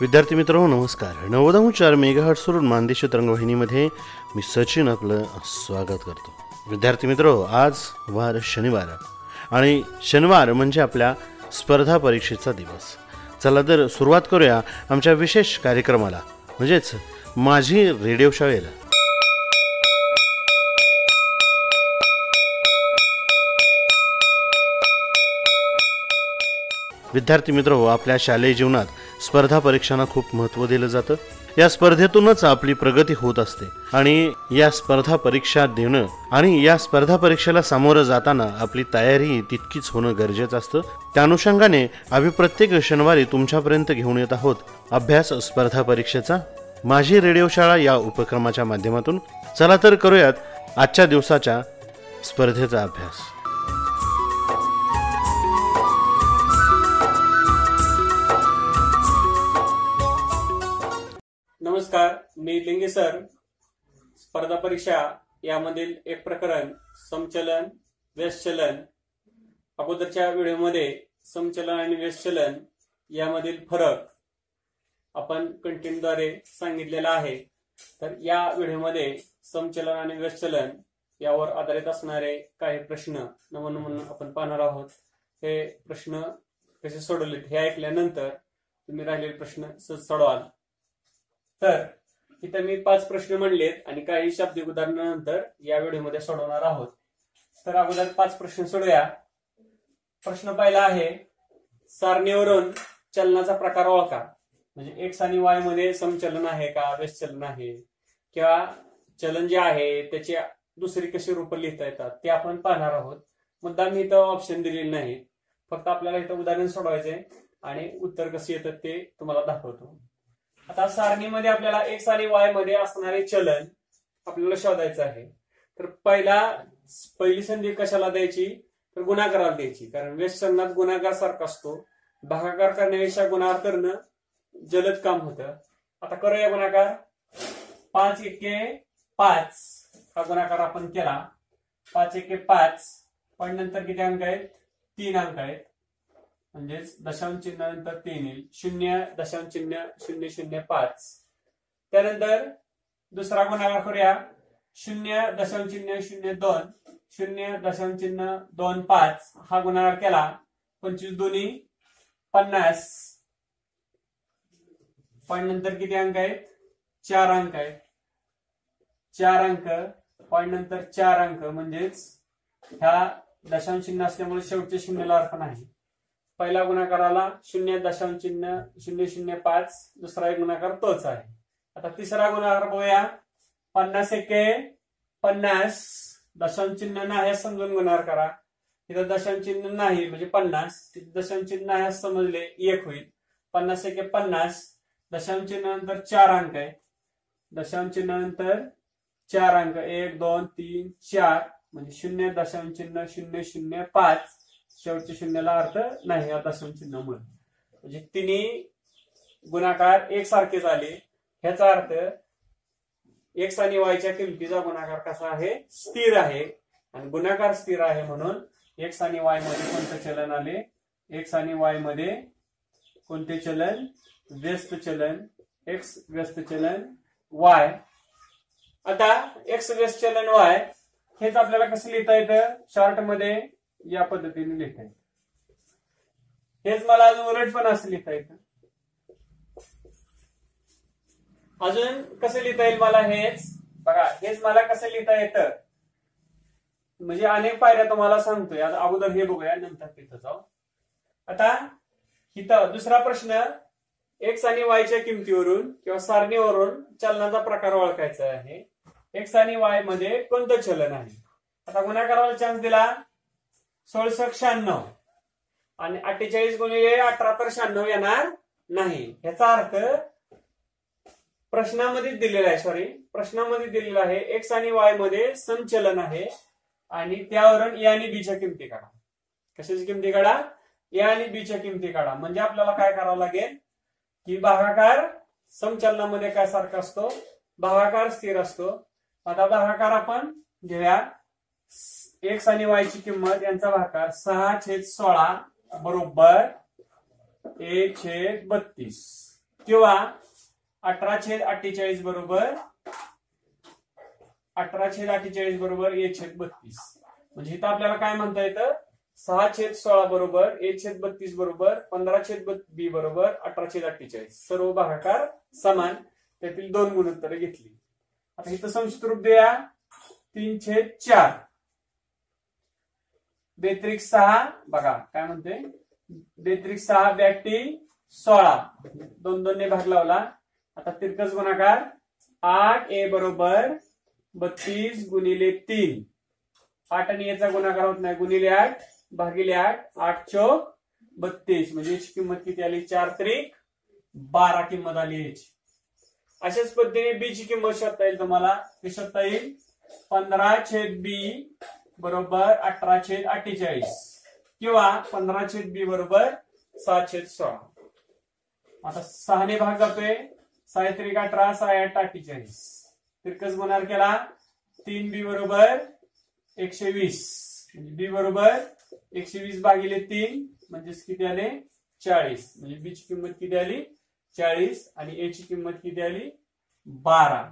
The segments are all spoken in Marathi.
विद्यार्थी मित्र नमस्कार. नव्वद चार मेगा सोडून तरंगवाहिनीमध्ये मी सचिन आपलं स्वागत करतो. विद्यार्थी मित्र आज वार शनिवार आणि शनिवार म्हणजे आपल्या स्पर्धा परीक्षेचा दिवस. चला तर सुरुवात करूया आमच्या विशेष कार्यक्रमाला. म्हणजेच माझी रेडिओ शाळेला. विद्यार्थी मित्र आपल्या शालेय जीवनात स्पर्धा परीक्षांना खूप महत्त्व दिलं जातं. या स्पर्धेतूनच आपली प्रगती होत असते. आणि या स्पर्धा परीक्षा देणं आणि या स्पर्धा परीक्षेला सामोरं जाताना आपली तयारी तितकीच होणं गरजेचं असतं. त्या अनुषंगाने आम्ही प्रत्येक शनिवारी तुमच्यापर्यंत घेऊन येत आहोत. अभ्यास स्पर्धा परीक्षेचा माझी रेडिओ शाळा या उपक्रमाच्या माध्यमातून. चला तर करूयात आजच्या दिवसाच्या स्पर्धेचा अभ्यास. नमस्कार मी लिंगे सर. स्पर्धा परीक्षा यामधील एक प्रकरण समचलन व्यस्तचलन अगोदरच्या व्हिडिओमध्ये समचलन आणि व्यस्तचलन यामधील फरक आपण कंटेंटद्वारे सांगितलेला आहे. तर या व्हिडिओमध्ये समचलन आणि व्यस्तचलन यावर आधारित असणारे काही प्रश्न नमन म्हणून आपण पाहणार आहोत. हे प्रश्न कसे सोडवलेत हे ऐकल्यानंतर तुम्ही राहिलेले प्रश्न सोडवाल. तर इथं मी पाच प्रश्न म्हणलेत आणि काही शाब्दिक उदाहरणानंतर या व्हिडिओमध्ये सोडवणार आहोत. तर अगोदर पाच प्रश्न सोडूया. प्रश्न पहिला आहे सारणीवरून चलनाचा प्रकार ओळखा. म्हणजे एक्स आणि वायमध्ये समचलन आहे का व्यस्तचलन आहे? किंवा चलन जे आहे त्याची दुसरी कशी रूप लिहिता येतात ते आपण पाहणार आहोत. मुद्दा मी इथं ऑप्शन दिलेले नाही. फक्त आपल्याला इथं उदाहरण सोडवायचंय आणि उत्तर कसे येतात ते तुम्हाला दाखवतो. आता सारणीमध्ये आपल्याला एक्स आणि वायमध्ये असणारे चलन आपल्याला शोधायचं आहे. तर पहिला पहिली संधी कशाला द्यायची? तर गुणाकाराला द्यायची. कारण व्यसनात गुणाकार सारखा असतो. भागाकार करण्यापेक्षा गुणाकार करणं जलद काम होतं. आता करूया गुणाकार. पाच एके पाच. हा गुणाकार आपण केला. पाच एके पाच. पण नंतर किती अंक आहेत? तीन अंक आहेत. म्हणजेच दशांश चिन्ह नंतर तीन येईल. शून्य दशांश चिन्ह शून्य शून्य पाच. त्यानंतर दुसरा गुणाकार करूया. शून्य दशांश चिन्ह शून्य दोन. शून्य दशांश चिन्ह दोन पाच. हा गुणाकार केला. पंचवीस दोन्ही. पन्नास. पण नंतर किती अंक आहेत? चार अंक आहेत. चार अंक. पॉईंट नंतर चार अंक. म्हणजेच ह्या दशांश चिन्ह असल्यामुळे शेवटच्या शून्याला अर्थ नाही. पहिला गुणाकाराला शून्य दशांश चिन्ह शून्य शून्य पाच. दुसरा एक गुणाकार तोच आहे. आता तिसरा गुणाकार बघूया. पन्नास एके पन्नास दशांश चिन्ह नाही समजून गुणाकार करा. तिथं दशांश चिन्ह नाही म्हणजे पन्नास. तिथं दशांश चिन्ह आहे समजले एक होईल. पन्नास एके पन्नास. दशांश चिन्ह नंतर चार अंक आहे. दशांश चिन्ह नंतर चार अंक. एक दोन तीन चार. म्हणजे शून्य दशांश चिन्ह शून्य शून्य पाच. शेवटच्या शून्याला अर्थ नाही या दशम चिन्हामुळे. म्हणजे तिन्ही गुणाकार एकसारखेच आले. ह्याचा अर्थ एक्स आणि वायच्या किमतीचा गुणाकार कसा आहे? स्थिर आहे. आणि गुणाकार स्थिर आहे म्हणून एक्स आणि वायमध्ये कोणतं चलन आले? एक्स आणि वायमध्ये कोणते चलन? व्यस्त चलन. एक्स व्यस्त चलन. वाय. आता एक्स व्यस्त चलन वाय हेच आपल्याला कसं लिहिता येतं? शॉर्टमध्ये या पद्धतीने लिहिता येईल हेच मला अजून उलट पण असं लिहिता येतं. अजून कसं लिहिता येईल मला हेच? बघा हेच मला कसं लिहिता येतं? म्हणजे अनेक पायऱ्या तुम्हाला सांगतोय. आता अगोदर हे बघूया नंतर तिथं जाऊ. आता इथं दुसरा प्रश्न एक्स आणि वायच्या किमतीवरून किंवा सारणीवरून चलनाचा प्रकार ओळखायचा आहे. एक्स आणि वायमध्ये कोणतं चलन आहे? आता गुन्हा करायला चान्स दिला. सोळसष्ट शहाण्णव. आणि अठ्ठेचाळीस गुणिले अठरा तर शहाण्णव येणार नाही. ह्याचा अर्थ प्रश्नामध्ये दिलेला आहे सॉरी प्रश्नामध्ये दिलेला आहे एक्स आणि वायमध्ये संचलन आहे. आणि त्यावरून ए आणि बीच्या किमती काढा. कशाची किमती काढा? ए आणि बीच्या किमती काढा. म्हणजे आपल्याला काय करावं लागेल? की भागाकार समचलनामध्ये काय सारखा असतो? भागाकार स्थिर असतो. आता भागाकार आपण घेऊया. एक्स आणि वायची किंमत यांचा भागाकार सहा छेद सोळा बरोबर एक छेद बत्तीस. किंवा अठरा छेद अठ्ठेचाळीस बरोबर अठरा छेद अठ्ठेचाळीस बरोबर ए छेद बत्तीस. म्हणजे इथं आपल्याला काय म्हणता येतं? सहा छेद सोळा बरोबर ए छेद बत्तीस बरोबर पंधरा छेद बी बरोबर अठरा छेद अठ्ठेचाळीस. सर्व भागाकार समान. त्यातील दोन गुणोत्तरे घेतली. आता इथं संस्कृत द्या तीन छेद चार. बेत्रिक सहा बघा काय म्हणते बेत्रिक सहा बॅटी सोळा. दोन दोन ने भाग लावला. आता तिरकस गुणाकार आठ ए बरोबर बत्तीस गुणिले तीन. आठ आणि याचा गुणाकार होत नाही. गुणिले आठ भागिले आठ आठ चौक बत्तीस. म्हणजे याची किंमत किती आली? चार त्रिक बारा किंमत आली याची. अशाच पद्धतीने बी ची किंमत शोधता येईल तुम्हाला. हे शोधता येईल. पंधरा छेद बी बरोबर अठरा छेद अठ्ठेचाळीस. किंवा पंधरा छेद बी बरोबर सहा छेद सोळा आता सहाने भाग जातोय. सहा त्रिक अठरा सहा आठ अठ्ठेचाळीस. तिरकस गुणाकार केला. तीन बी बरोबर एकशे वीस म्हणजे बी बरोबर एकशे वीस भागिले तीन म्हणजेच किती आले? चाळीस. म्हणजे बी ची किंमत किती आली? चाळीस. आणि ए ची किंमत किती आली? बारा.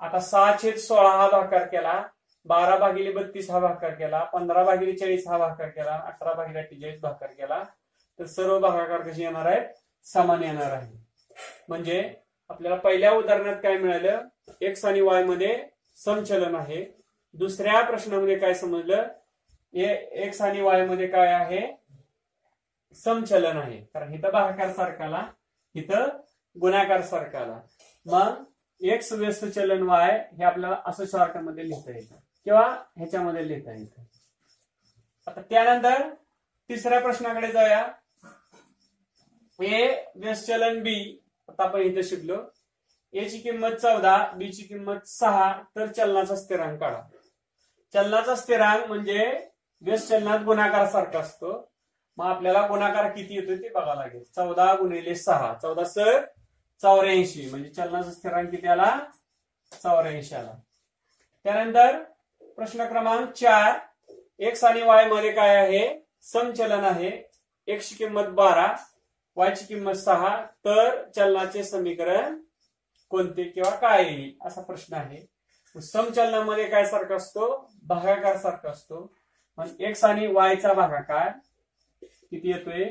आता सहा छेद सोळा हा भाकार केला. बारा भागिले बत्तीस हा भाकार केला पंधरा भागिले चाळीस हा भाकार केला अठरा भागिले अठ्ठेचाळीस भाकार केला. तर सर्व भागाकार कसे येणार आहेत? समान येणार आहे म्हणजे आपल्याला पहिल्या उदाहरणात काय मिळालं? एक्स आणि वायमध्ये संचलन आहे. दुसऱ्या प्रश्नामध्ये काय समजलं? एक्स आणि वायमध्ये काय आहे? समचलन आहे. कारण इथं भागाकार सारखाला इथं गुणाकार सारखाला. मग एक्स व्यस्त चलन वाय हे आपल्याला असं शॉर्टमध्ये लिहिता येतं. किंवा ह्याच्यामध्ये लिहिता येतं आता त्यानंतर तिसऱ्या प्रश्नाकडे जाऊया. ए व्यस्चलन बी. आता आपण इथं शिकलो. ए ची किंमत चौदा बी ची किंमत सहा तर चलनाचा स्थिरांक काढा. चलनाचा स्थिरांक म्हणजे व्यस्त चलनात गुणाकार सारखा असतो. मग आपल्याला गुणाकार किती येतो ते बघावं लागेल. चौदा गुणिले सहा. चौदा सर चौऱ्याऐंशी. म्हणजे चलनाचा स्थिरांक किती आला? चौऱ्याऐंशी आला. त्यानंतर प्रश्न क्रमांक चार. एक्स आणि वायमध्ये काय आहे? संचलन आहे. एक्सची किंमत बारा वाय ची किंमत सहा. तर चलनाचे समीकरण कोणते किंवा काय? येईल असा प्रश्न आहे. समचलनामध्ये काय सारखा असतो? भागाकार सारखा असतो. पण एक्स आणि वाय चा भागाकार किती येतोय?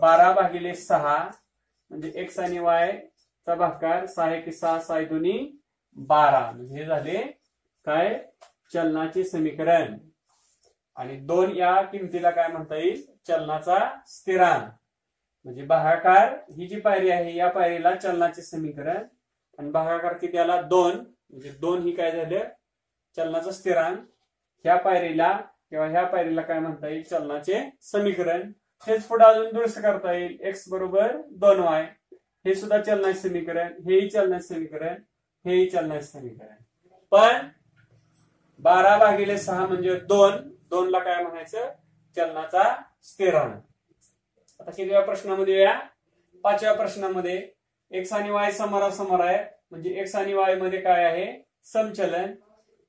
बारा भागिले सहा. म्हणजे एक्स आणि वाय चा भागाकार सहा एक सहा सहा दोन्ही बारा. म्हणजे हे झाले काय? चलनाचे समीकरण. आणि दोन या किमतीला काय म्हणता येईल? चलनाचा स्थिरांक. म्हणजे भागाकार ही जी पायरी आहे या पायरीला चलनाचे समीकरण. आणि भागाकार किती आला? दोन. म्हणजे दोन ही काय झालं? चलनाचा स्थिरांक. ह्या पायरीला किंवा ह्या पायरीला काय म्हणता येईल? चलनाचे समीकरण. हेच पुढे अजून दुरुस्त करता येईल. एक्स बरोबर दोन वाय हे सुद्धा चलनाचे समीकरण. हेही चलनाचे समीकरण. हेही चलनाचे समीकरण. पण बारा भागिले सहा म्हणजे दोन. दोनला काय म्हणायचं? चलनाचा स्थिरांक. आता कितव्या प्रश्नामध्ये या पाचव्या प्रश्नामध्ये. एक्स आणि वाय समोरासमोर आहे. म्हणजे एक्स आणि वायमध्ये काय आहे? समचलन.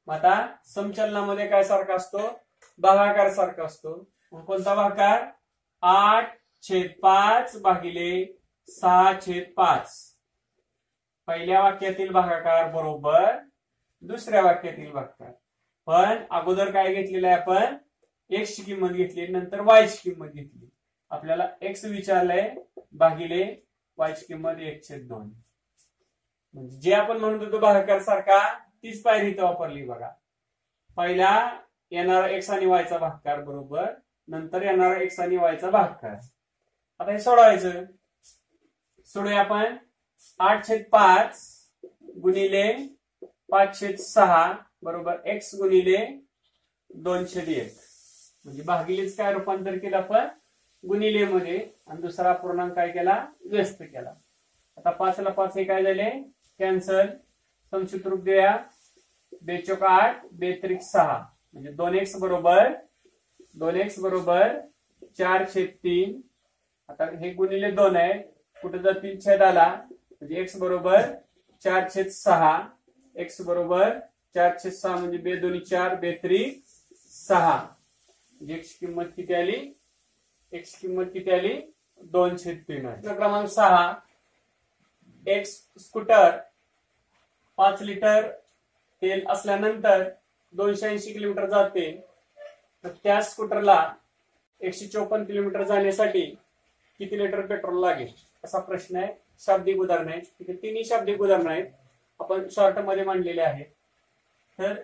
मग आता समचलनामध्ये काय सारखा असतो? भागाकार सारखा असतो. मग कोणता भागाकार? आठ छेद पाच भागिले सहा छेद पाच. पहिल्या वाक्यातील भागाकार बरोबर दुसऱ्या वाक्यातील भागाकार. पण अगोदर काय घेतलेलं आहे आपण? एक्स ची किंमत घेतली नंतर वाय ची किंमत घेतली. आपल्याला एक्स विचारलंय भागिले वाय ची किंमत एक छेद दोन. म्हणजे जे आपण म्हणत होतो भागाकार सारखा तीच पायरी इथं वापरली बघा. पहिला येणारा एक्स आणि वायचा भागकार बरोबर नंतर येणारा एक्स आणि वायचा भागकार. आता हे सोडवायचं. सोडूया आपण आठ छेद पाच गुणिले पाच छेद सहा. बरोबर एक्स गुणिले दोनशे डी एक म्हणजे भागिलेच काय रूपांतर केलं आपण? गुणिले मध्ये आणि दुसरा पूर्णांक काय केला? व्यस्त केला. आता पाचला पाच हे काय झाले? कॅन्सल संक्षिप्त रूप देऊया. बेचोक आठ बेत्रिक सहा. म्हणजे दोन एक्स बरोबर दोन एक्स बरोबर चार छेद तीन. आता हे गुणिले दोन आहे. कुठे जर तीन छेद आला म्हणजे एक्स बरोबर चार छेद सहा एक्स बरोबर चार सहा म्हणजे बे दोन्ही चार बेत्री सहा. म्हणजे एक्स किंमत किती आली? एक्स किंमत किती आली? दोन छेद तीन आहे. क्रमांक सहा. एक स्कूटर पाच लिटर तेल असल्यानंतर दोनशे ऐंशी किलोमीटर जाते. तर त्या स्कूटरला एकशे चोपन्न किलोमीटर जाण्यासाठी किती लिटर पेट्रोल लागेल? असा प्रश्न आहे. शाब्दिक उदाहरण आहे. तिथे तिन्ही शाब्दिक उदाहरण आहेत. आपण शॉर्टमध्ये मांडलेले आहेत. तर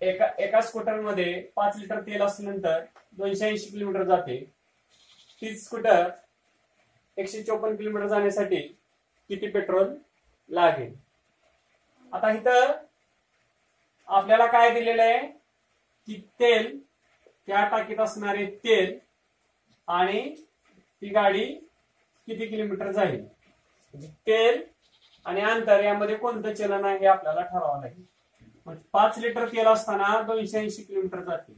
एका एका स्कूटरमध्ये पाच लिटर तेल असल्यानंतर दोनशे ऐंशी किलोमीटर जाते. तीच स्कूटर एकशे चोपन्न किलोमीटर जाण्यासाठी किती पेट्रोल लागेल? आता इथं आपल्याला काय दिलेलं आहे? की तेल त्या टाकीत असणारे तेल आणि ती गाडी किती किलोमीटर जाईल? म्हणजे तेल आणि अंतर यामध्ये कोणतं चलन आहे हे आपल्याला ठरवावं लागेल. पाच लिटर तेल असताना दोनशे ऐंशी किलोमीटर जाते.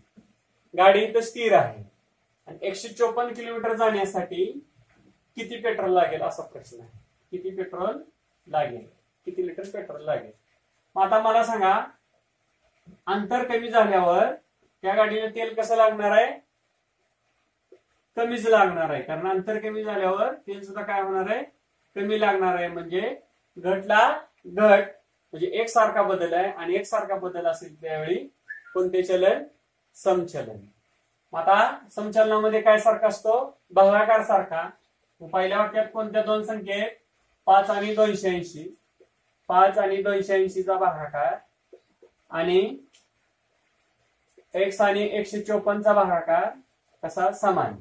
गाडी इथं स्थिर आहे. आणि एकशे चोपन्न किलोमीटर जाण्यासाठी किती पेट्रोल लागेल असा प्रश्न आहे. किती पेट्रोल लागेल? किती लिटर पेट्रोल लागेल? मग आता मला सांगा अंतर कमी झाल्यावर त्या गाडीला तेल कसं लागणार आहे? कमीच लागणार आहे. कारण अंतर कमी झाल्यावर तेल सुद्धा काय होणार आहे? कमी लागणार आहे. म्हणजे घटला घट म्हणजे एक सारखा बदल आहे आणि एक सारखा बदल असेल त्यावेळी कोणते चलन? समचलन. आता समचलनामध्ये काय सारखा असतो? भागाकार सारखा. पहिल्या वाक्यात कोणत्या दोन संख्या आहेत? पाच आणि दोनशे ऐंशी. पाच आणि दोनशे ऐंशीचा भागाकार आणि एक्स आणि एकशे चोपन्नचा भागाकार कसा? समान.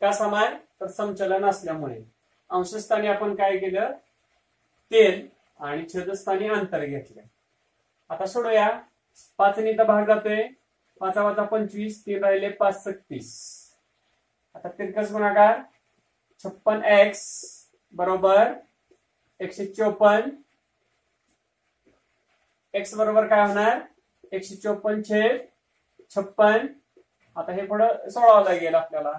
का समान? तर समचलन असल्यामुळे. अंशस्थानी आपण काय केलं? तेल. आणि छेदस्थानी अंतर घेतले. आता सोडूया. पाचनी तर भाग जातोय. पाचा वाचा पंचवीस तीन राहिले पाच सत्तीस आता तिरकस गुणाकार छप्पन एक्स बरोबर एकशे चोपन्न. एक्स बरोबर काय होणार? एकशे चोपन्न छेद छप्पन. आता हे पुढं सोडावं लागेल आपल्याला.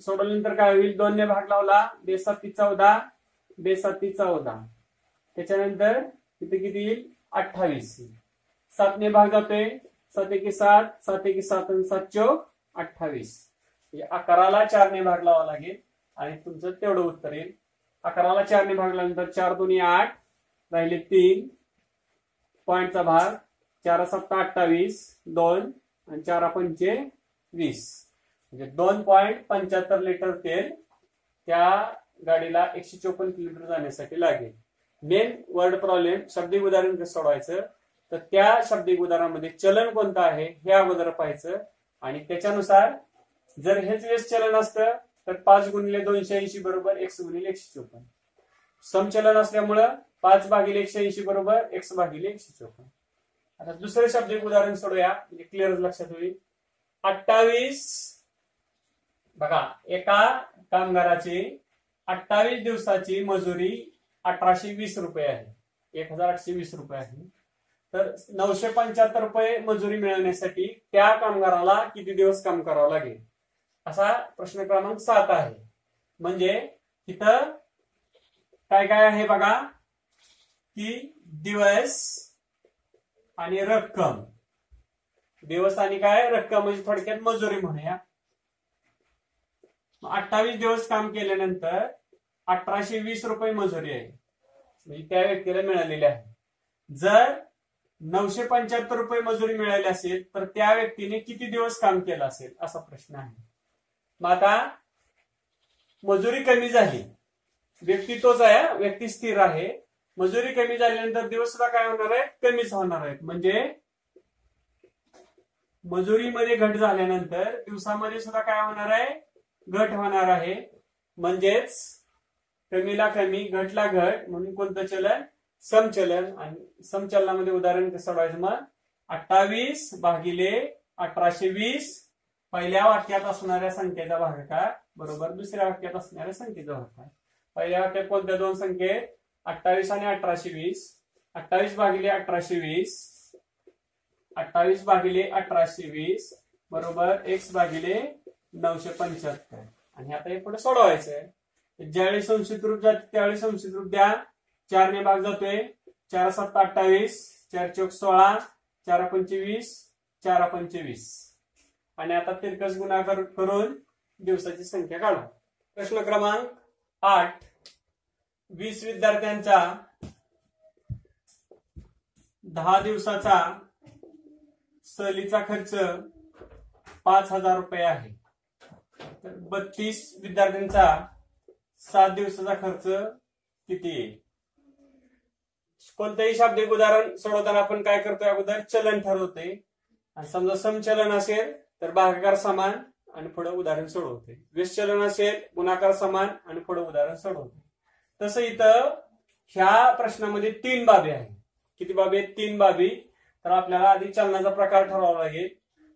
सोडवल्यानंतर काय होईल? दोनने भाग लावला. बेसाती चौदा बेसाती चौदा. त्याच्यानंतर तिथे किती येईल? अठ्ठावीस. सातने भाग जातोय सात एकी सात सात एकी सात आणि सात चौक अठ्ठावीस. म्हणजे अकराला चारने भाग लावा लागेल आणि तुमचं तेवढं उत्तर येईल. अकराला चारने भाग लावल्यानंतर चार दोन्ही आठ राहिले तीन. पॉईंटचा भाग चार सत्ता अठ्ठावीस दोन आणि चार पंचे वीस. म्हणजे दोन पॉईंट पंच्याहत्तर लिटर तेल त्या गाडीला एकशे चोपन्न किलोमीटर जाण्यासाठी लागेल. मेन वर्ड प्रॉब्लेम शब्दिक उदाहरण कसं सोडवायचं? तर त्या शब्दिक उदाहरणामध्ये चलन कोणतं आहे हे अगोदर पाहायचं. आणि त्याच्यानुसार जर हेच वेळेस चलन असतं तर पाच गुणिले दोनशे ऐंशी बरोबर एक्स गुणिले एकशे चोपन्न. समचलन असल्यामुळं पाच भागिले एकशे ऐंशी बरोबर एक्स भागिले एकशे चोपन्न. आता दुसरे शब्दिक उदाहरण सोडूया म्हणजे क्लिअर लक्षात होईल. अठ्ठावीस बघा एका कामगाराची अठ्ठावीस दिवसाची मजुरी अठराशे वीस रुपये आहे. एक हजार आठशे वीस रुपये आहे. तर नऊशे पंच्याहत्तर रुपये मजुरी मिळवण्यासाठी त्या कामगाराला किती दिवस काम करावं लागेल? असा प्रश्न क्रमांक सात आहे. म्हणजे तिथं काय काय आहे बघा? की दिवस आणि रक्कम. दिवस आणि काय? रक्कम म्हणजे थोडक्यात मजुरी म्हणूया. अठ्ठावीस दिवस काम केल्यानंतर अठराशे वीस रुपये मजुरी आहे. म्हणजे त्या व्यक्तीला मिळालेली आहे. जर नऊशे पंच्याहत्तर रुपये मजुरी मिळाली असेल तर त्या व्यक्तीने किती दिवस काम केलं असेल असा प्रश्न आहे. मग आता मजुरी कमी झाली. व्यक्ती तोच आहे व्यक्ती स्थिर आहे. मजुरी कमी झाल्यानंतर दिवस सुद्धा काय होणार आहे? कमीच होणार आहेत. म्हणजे मजुरीमध्ये घट झाल्यानंतर दिवसामध्ये सुद्धा काय होणार आहे? घट होणार आहे. म्हणजेच कमीला कमी घटला घट म्हणून कोणतं चलन? समचलन. आणि समचलनामध्ये उदाहरण कसं सोडवायचं मग? अठ्ठावीस भागिले अठराशे वीस. पहिल्या वाक्यात असणाऱ्या संख्येचा भागाकार. बरोबर? दुसऱ्या वाक्यात असणाऱ्या संख्येचा भागाकार. पहिल्या वाक्यात कोणत्या दोन संख्येत? अठ्ठावीस आणि अठराशे वीस. अठ्ठावीस भागिले अठराशे वीस. अठ्ठावीस भागिले अठराशे वीस. बरोबर? एक्स भागिले नऊशे पंच्याहत्तर. आणि आता हे पुढे सोडवायचं आहे ज्यावेळी संशयित रूप जाते त्यावेळी संशयित रूप द्या. चारने भाग जातोय. चार सात अठ्ठावीस. चार चौक सोळा. चार पंचवीस चार पंचवीस आणि आता तिरकस गुणाकार करून दिवसाची संख्या काढू. प्रश्न क्रमांक आठ. वीस विद्यार्थ्यांचा दहा दिवसाचा सहलीचा खर्च पाच हजार रुपये आहे. तर बत्तीस विद्यार्थ्यांचा सात दिवसाचा खर्च किती? येईल कोणतंही शाब्दिक उदाहरण सोडवताना आपण काय करतोय अगोदर? चलन ठरवते आणि समजा समचलन असेल तर भागाकार समान आणि पुढे उदाहरण सोडवते विश्चलन असेल गुणाकार समान आणि पुढे उदाहरण सोडवते तसं इथं ह्या प्रश्नामध्ये तीन बाबी आहेत. किती बाबी आहेत? तीन बाबी. तर आपल्याला आधी चलनाचा प्रकार ठरवावा लागेल.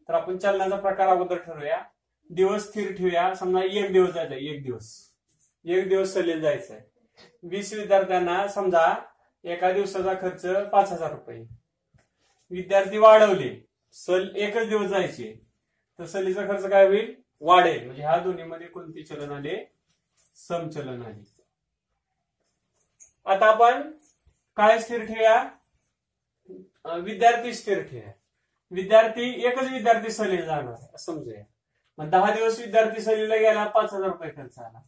तर आपण चलनाचा प्रकार अगोदर ठरवूया. दिवस स्थिर ठेवूया. समजा एक दिवस जायचा एक दिवस. एक दिवस सलेल जायचं आहे वीस विद्यार्थ्यांना समजा एका दिवसाचा खर्च पाच हजार रुपये. विद्यार्थी वाढवले सल एकच दिवस जायचे. तर सलीचा खर्च काय होईल? वाढेल. म्हणजे ह्या दोन्हीमध्ये कोणते चलन आले? समचलन आले. आता आपण काय स्थिर ठेवूया? विद्यार्थी स्थिर ठेवूया. विद्यार्थी एकच विद्यार्थी सहलीला जाणार. समजूया. मग दहा दिवस विद्यार्थी सहलीला गेला पाच हजार रुपये खर्च आला.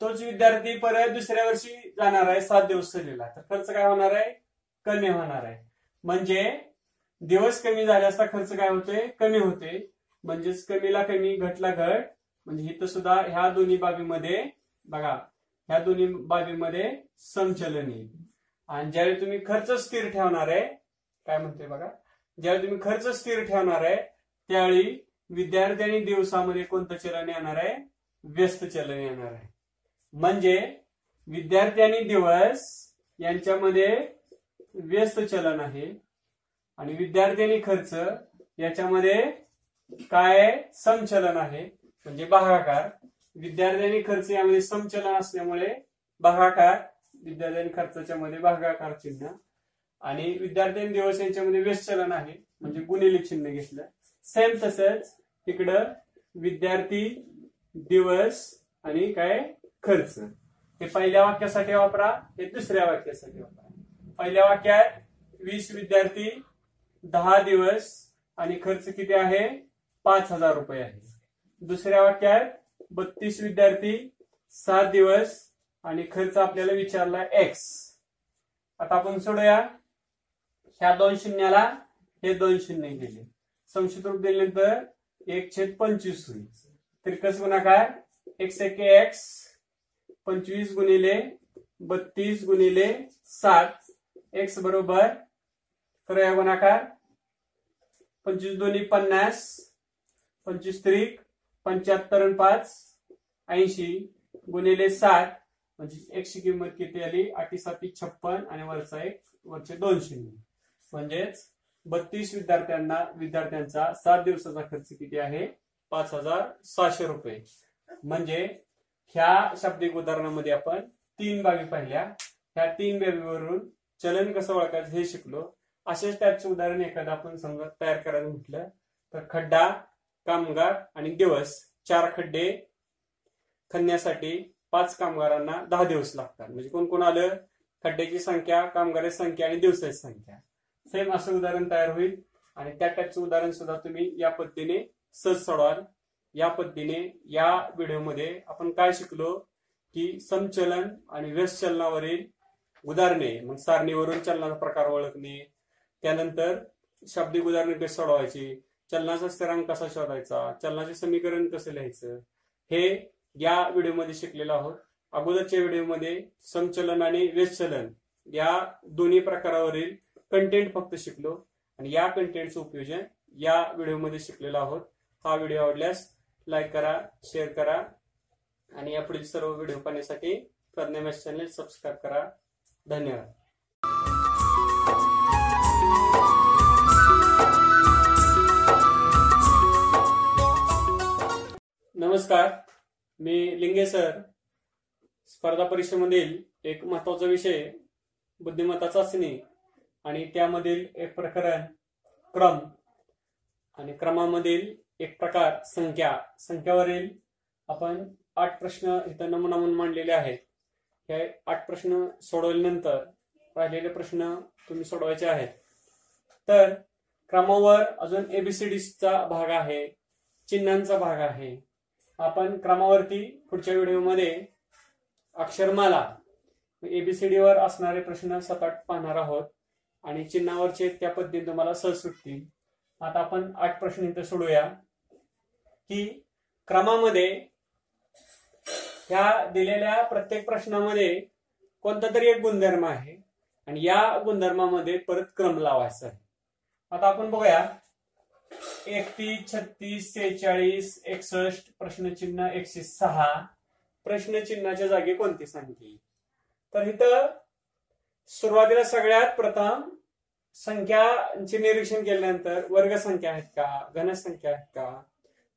तोच विद्यार्थी परत दुसऱ्या वर्षी जाणार आहे सात दिवस सहलीला तर खर्च काय होणार आहे? कमी होणार आहे. म्हणजे दिवस कमी झाले असता खर्च काय होते कमी होते म्हणजेच कमीला कमी घटला घट. म्हणजे इथं सुद्धा ह्या दोन्ही बाबीमध्ये बघा ह्या दोन्ही बाबीमध्ये संचलन येईल आणि ज्यावेळी तुम्ही खर्च स्थिर ठेवणार आहे काय म्हणते बघा? ज्यावेळी तुम्ही खर्च स्थिर ठेवणार आहे त्यावेळी विद्यार्थ्यांनी दिवसामध्ये कोणतं चलन येणार आहे? व्यस्त चलन येणार आहे. म्हणजे विद्यार्थी आणि दिवस यांच्यामध्ये व्यस्त चलन आहे. आणि विद्यार्थी आणि खर्च याच्यामध्ये काय समचलन आहे? म्हणजे भागाकार. विद्यार्थी आणि खर्च यामध्ये समचलन असल्यामुळे भागाकार विद्यार्थी आणि खर्चाच्या मध्ये भागाकार चिन्ह. आणि विद्यार्थी आणि दिवस यांच्यामध्ये व्यस्त चलन आहे म्हणजे गुणिले चिन्ह घेतलं. सेम तसंच इकडं विद्यार्थी दिवस आणि काय? खर्च. हे पहिल्या वाक्यासाठी वापरा हे दुसऱ्या वाक्यासाठी वापरा. पहिल्या वाक्यात वीस विद्यार्थी दहा दिवस आणि खर्च किती आहे? पाच हजार रुपये आहे. दुसऱ्या वाक्यात बत्तीस विद्यार्थी सात दिवस आणि खर्च आपल्याला विचारला एक्स आता आपण सोडूया. ह्या दोन शून्याला हे दोन शून्य गेले. संक्षिप्त रूप दिल्यानंतर एक छेद पंचवीस होईल. तर कसं गुणाकार एक्स एक एक्स पंचवीस गुणिले बत्तीस गुणिले सात. एक्स बरोबर करूया गुणाकार? पंचवीस दोन्ही पन्नास. पंचवीस त्रिक पंच्याहत्तर पाच ऐंशी गुणिले सात. म्हणजे एकशे किंमत किती आली? आठी साती छप्पन आणि वरचा एक वरचे दोन शून्य. म्हणजेच बत्तीस विद्यार्थ्यांना विद्यार्थ्यांचा सात दिवसाचा खर्च किती आहे? पाच हजार सहाशे रुपये. म्हणजे ह्या शाब्दिक उदाहरणामध्ये आपण तीन बाबी पाहिल्या. ह्या तीन बाबीवरून चलन कसं ओळखायचं हे शिकलो. असेच टाईपचं उदाहरण एखादं आपण समजा तयार करायचं म्हटलं तर खड्डा कामगार आणि दिवस. चार खड्डे खणण्यासाठी पाच कामगारांना दहा दिवस लागतात. म्हणजे कोण कोण आलं? खड्ड्याची संख्या कामगाराची संख्या आणि दिवसाची संख्या. सेम असं उदाहरण तयार होईल. आणि त्या टाईपचं उदाहरण सुद्धा तुम्ही या पद्धतीने सहज सोडवाल. या पद्धतीने या व्हिडिओमध्ये आपण काय शिकलो की समचलन आणि व्यस्त चलनावरील उदाहरणे मग सारणीवरून चलनाचा प्रकार ओळखणे त्यानंतर शाब्दिक उदाहरणे कशी सोडवायची चलनाचा स्थिरांक कसा शोधायचा चलनाचे समीकरण कसं लिहायचं हे या व्हिडिओमध्ये शिकलेलो आहोत. अगोदरच्या व्हिडिओमध्ये समचलन आणि व्यस्तचलन या दोन्ही प्रकारावरील कंटेंट फक्त शिकलो आणि या कंटेंटचं उपयोजन या व्हिडिओमध्ये शिकलेलो आहोत. हा व्हिडिओ आवडल्यास लाईक करा शेअर करा आणि यापुढील सर्व व्हिडिओ पाहण्यासाठी प्रज्ञा चॅनेल चॅनल सबस्क्राईब करा. धन्यवाद. नमस्कार मी लिंगे सर. स्पर्धा परीक्षेमधील एक महत्त्वाचा विषय बुद्धिमत्ता चाचणी आणि त्यामधील एक प्रकरण क्रम आणि क्रमामधील एक प्रकार संख्या संख्यावरील आपण आठ प्रश्न इथं नमुना म्हणून मांडलेले आहेत. हे आठ प्रश्न सोडवल्यानंतर राहिलेले प्रश्न तुम्ही सोडवायचे आहेत. तर क्रमावर अजून एबीसीडीचा भाग आहे चिन्हांचा भाग आहे. आपण क्रमावरती पुढच्या व्हिडिओमध्ये अक्षरमाला एबीसीडीवर असणारे प्रश्न सपाट पाहणार आहोत आणि चिन्हावरचे त्या पद्धतीने तुम्हाला सहज सुटतील. आता आपण आठ प्रश्न इथं सोडूया. की क्रमामध्ये ह्या दिलेल्या प्रत्येक प्रश्नामध्ये कोणता तरी एक गुणधर्म आहे आणि या गुणधर्मामध्ये परत क्रम लावायचा आहे. आता आपण बघूया. एकतीस छत्तीस सेहेचाळीस एकसष्ट प्रश्नचिन्ह एकशे सहा. प्रश्नचिन्हाच्या जागी कोणती संख्या तर इथं सुरुवातीला सगळ्यात प्रथम संख्याचे निरीक्षण केल्यानंतर वर्ग संख्या आहेत का? घनसंख्या आहेत का?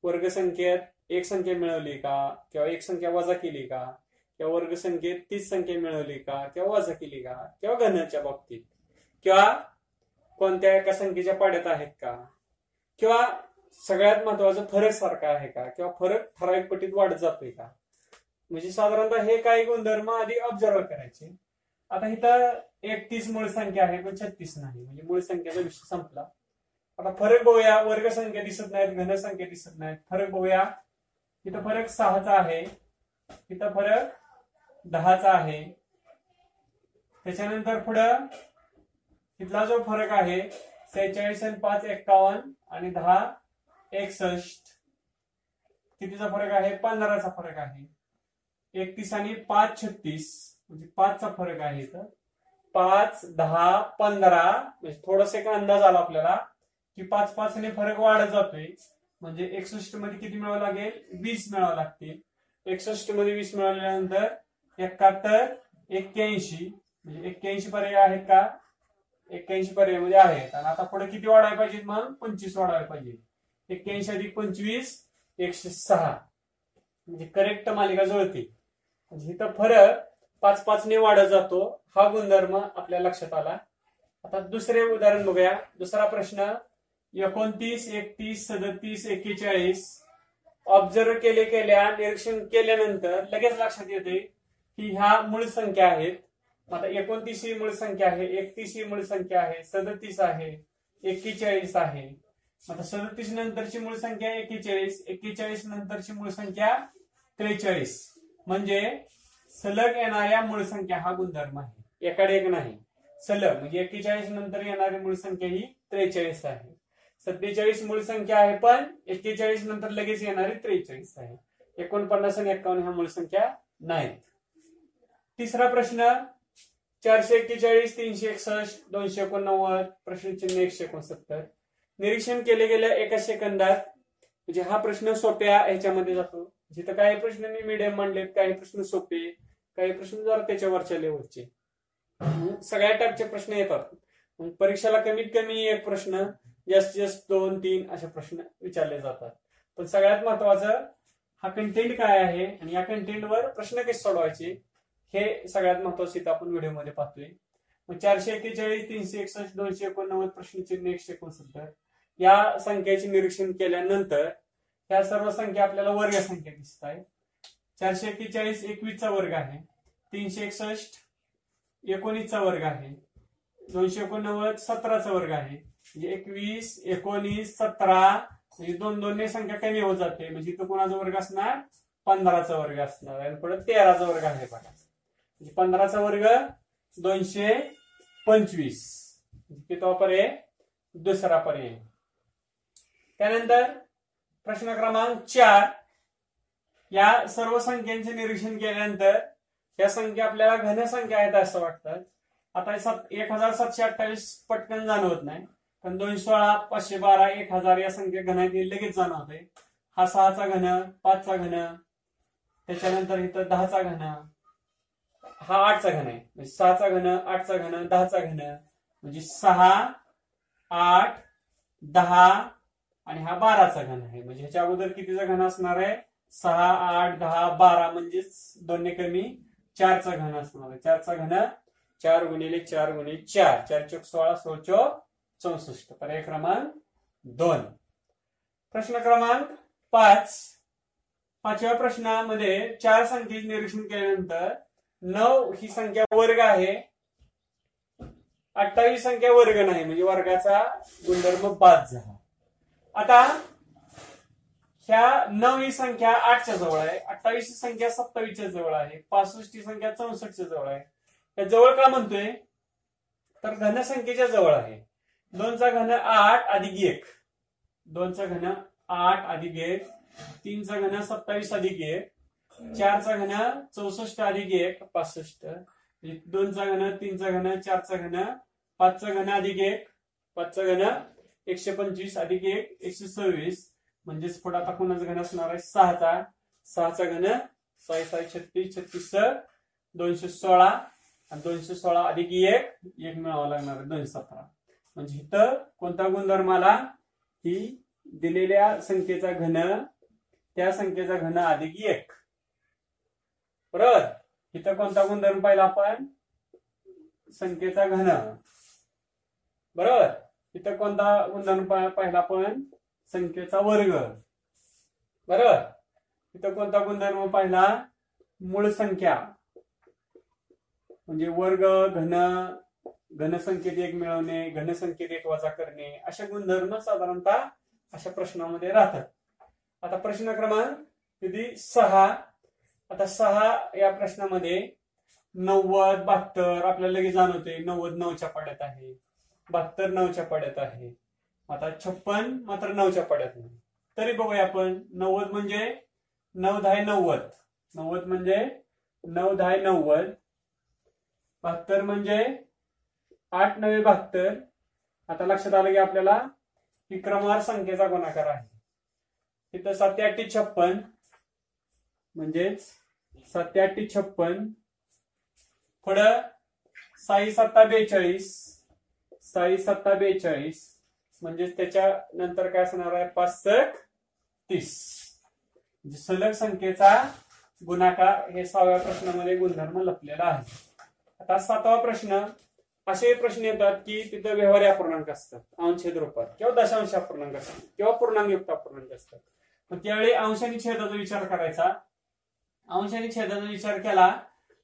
वर्ग संख्येत एक संख्या मिळवली का? किंवा एक संख्या वजा केली का? किंवा वर्ग संख्येत तीस संख्या मिळवली का? किंवा वजा केली का? किंवा घनाच्या बाबतीत? किंवा कोणत्या एका संख्येच्या पाड्यात आहेत का? किंवा सगळ्यात महत्त्वाचा फरक सारखा आहे का? किंवा फरक ठराविक पटीत वाढत जातोय का? म्हणजे साधारणतः हे काही गुणधर्म आधी ऑब्झर्व करायचे. आता इथं एकतीस मूळ संख्या आहे पण छत्तीस नाही. म्हणजे मूळ संख्येचा विषय संपला. आता फरक बघूया. वर्ग संख्या दिसत नाहीत घन संख्या दिसत नाहीत. फरक बघूया. इथं फरक सहाचा आहे. इथं फरक दहाचा आहे. त्याच्यानंतर पुढं इथला जो फरक आहे सेहेचाळीस आणि पाच एक्कावन्न आणि दहा एकसष्ट. कितीचा फरक आहे? पंधराचा फरक आहे. एकतीस आणि पाच छत्तीस म्हणजे पाचचा फरक आहे इथं. पाच दहा पंधरा म्हणजे थोडासा एक अंदाज आला आपल्याला. की पाच पाच ने फरक वाढत जातोय. म्हणजे एकसष्टमध्ये किती मिळावं लागेल? वीस मिळावं लागतील. एकसष्टमध्ये वीस मिळाल्यानंतर एकाहत्तर एक्क्याऐंशी. म्हणजे एक्क्याऐंशी पर्याय आहेत का? एक्क्याऐंशी पर्यायमध्ये आहेत. आणि आता पुढे किती वाढायला पाहिजेत मग? पंचवीस वाढायला पाहिजे एक्क्याऐंशी अधिक पंचवीस एकशे सहा. म्हणजे करेक्ट मालिका जुळते. म्हणजे इथं फरक पाच पाच ने वाढत जातो. हा गुणधर्म आपल्या लक्षात आला. आता दुसरे उदाहरण बघूया. दुसरा प्रश्न एकोणतीस एकतीस सदतीस एक्केचाळीस. ऑब्झर्व केले केल्या निरीक्षण केल्यानंतर लगेच लक्षात येते की ह्या मूळ संख्या आहेत. आता एकोणतीस ही मूळ संख्या आहे एकतीस ही मूळ संख्या आहे सदतीस आहे एक्केचाळीस आहे. आता सदतीस नंतरची मूळ संख्या एक्केचाळीस एक्केचाळीस नंतरची मूळ संख्या त्रेचाळीस. म्हणजे सलग येणाऱ्या मूळ संख्या हा गुणधर्म आहे. एकाडे एक नाही. सलग म्हणजे एक्केचाळीस नंतर येणारी मूळ संख्या ही त्रेचाळीस आहे. सत्तेचाळीस मूळ संख्या आहे पण एक्केचाळीस नंतर लगेच येणारी त्रेचाळीस आहे. एकोणपन्नास आणि एक्कावन्न ह्या मूळ संख्या नाहीत. तिसरा प्रश्न चारशे एक्केचाळीस तीनशे एकसष्ट दोनशे एकोणनव्वद प्रश्नचिन्ह एकशे एकोणसत्तर. निरीक्षण केले गेल्या एका सेकंदात. म्हणजे हा प्रश्न सोप्या ह्याच्यामध्ये जातो. जिथं काही प्रश्न मी मिडियम मांडलेत काही प्रश्न सोपे काही प्रश्न जरा त्याच्यावरच्या लेवलचे सगळ्या टाईपचे प्रश्न येतात. परीक्षेला कमीत कमी एक प्रश्न यस जास्त दोन तीन असे प्रश्न विचारले जातात. पण सगळ्यात महत्वाचं हा कंटेंट काय आहे? आणि या कंटेंटवर प्रश्न कसे सोडवायचे? हे सगळ्यात महत्वाचं इथं आपण व्हिडिओमध्ये पाहतोय. मग चारशे एक्केचाळीस तीनशे एकसष्ट दोनशे एकोणनव्वद प्रश्नचिन्ह एकशे एकोणसत्तर. या संख्येचे निरीक्षण केल्यानंतर ह्या सर्व संख्या आपल्याला वर्ग संख्या दिसत आहे चारशे एक्केचाळीस एकवीसचा वर्ग आहे. तीनशे एकसष्ट एकोणीसचा वर्ग आहे. दोनशे एकोणनव्वद सतराचा वर्ग आहे. म्हणजे एकवीस एकोणीस सतरा म्हणजे दोन दोन संख्या कमी होत जाते. म्हणजे इथं कोणाचा वर्ग असणार? पंधराचा वर्ग असणार. आणि पुढे तेराचा वर्ग आहे बघा. म्हणजे पंधराचा वर्ग दोनशे पंचवीस. म्हणजे किती पर्याय दुसरा पर्याय. त्यानंतर प्रश्न क्रमांक चार. या सर्व संख्यांचे निरीक्षण केल्यानंतर या संख्या आपल्याला घनसंख्या आहेत असं वाटतं. आता एक हजार सातशे अठ्ठावीस पटकन जाणवत नाही. पण दोनशे सोळा पाचशे बारा एक हजार या संख्या घन आहे हे लगेच जाणवते हा सहाचा घन पाचचा घन त्याच्यानंतर इथं दहाचा घन. हा आठचा घन आहे. म्हणजे सहाचा घन आठचा घन दहाचा घन. म्हणजे सहा आठ दहा आणि हा बाराचा घन आहे. म्हणजे ह्याच्या अगोदर कितीचा घन असणार आहे? सहा आठ दहा बारा म्हणजेच दोन्ही कमी चारचा घन असणार आहे. चारचा घन चार गुणिले चार गुणिले चार. चार चौक सोळा सोळ चौक चौसष्ट. पर्याय क्रमांक दोन. प्रश्न क्रमांक पाच. पाचव्या प्रश्नामध्ये चार संख्येचे निरीक्षण केल्यानंतर नऊ ही संख्या वर्ग आहे. अठ्ठावीस संख्या वर्ग नाही म्हणजे वर्गाचा गुणधर्म बाद झाला. आता ह्या नऊ ही संख्या आठच्या जवळ आहे. अठ्ठावीस ही संख्या सत्तावीसच्या जवळ आहे. पासष्ट ही संख्या चौसष्टच्या जवळ आहे. त्या जवळ का म्हणतोय? तर धनसंख्येच्या जवळ आहे. दोनचा घन आठ अधिक एक. दोनचा घन आठ अधिक एक. तीनचा घन सत्तावीस अधिक एक. चारचा घन चौसष्ट अधिक एक. पासष्ट. म्हणजे दोनचा घन तीनचा घन चारचा घन पाचचा घन अधिक एक. पाचचा घन एकशे पंचवीस अधिक एक. एकशे सव्वीस. म्हणजेच पुढे आता कोणाचा घन असणार आहे? सहाचा. सहाचा घन सहा सहा छत्तीस. छत्तीस दोनशे सोळा. आणि दोनशे सोळा अधिक एक. एक मिळावा लागणार आहे. दोनशे सतरा. म्हणजे इथं कोणता गुणधर्म आला? की दिलेल्या संख्येचा घन त्या संख्येचा घन अधिक एक. बरोबर इथं कोणता गुणधर्म पाहिला आपण? संख्येचा घन. बरोबर इथं कोणता गुणधर्म पाहिला आपण? संख्येचा वर्ग. बरोबर इथं कोणता गुणधर्म पाहिला? मूळ संख्या. म्हणजे वर्ग घन घनसंख्येत एक मिळवणे घनसंख्येत एक वजा करणे अशा गुणधर्म साधारणतः अशा प्रश्नामध्ये राहतात. आता प्रश्न क्रमांक किती? सहा. आता सहा या प्रश्नामध्ये नव्वद बहात्तर आपल्याला लगेच जाणवते नव्वद नऊच्या पाड्यात आहे. बहात्तर नऊच्या पाड्यात आहे. आता छप्पन मात्र नऊच्या पाड्यात नाही. तरी बघूया आपण. नव्वद म्हणजे नऊ दहा नव्वद. नव्वद म्हणजे नऊ दहा नव्वद. बहात्तर म्हणजे आठ नवे बहात्तर. आता लक्षात आलं की आपल्याला ही क्रमवार संख्येचा गुणाकार आहे. तिथं सत्याऐंशी छप्पन म्हणजेच सत्याऐंशी छप्पन. पुढं साई सत्ता बेचाळीस साई सत्ता बेचाळीस म्हणजेच त्याच्या नंतर काय असणार आहे? पासष्ट तीस. म्हणजे सलग संख्येचा गुणाकार हे सहाव्या प्रश्नामध्ये गुणधर्म लपलेला आहे. आता सातवा प्रश्न असे प्रश्न येतात की तिथं व्यवहारी अपूर्णांक असतात. अंशछेद रूपात किंवा दशांश अपूर्णांक असतात. किंवा पूर्णांकयुक्त अपूर्णांक असतात. मग त्यावेळी अंश आणि छेदाचा विचार करायचा. अंश आणि छेदाचा विचार केला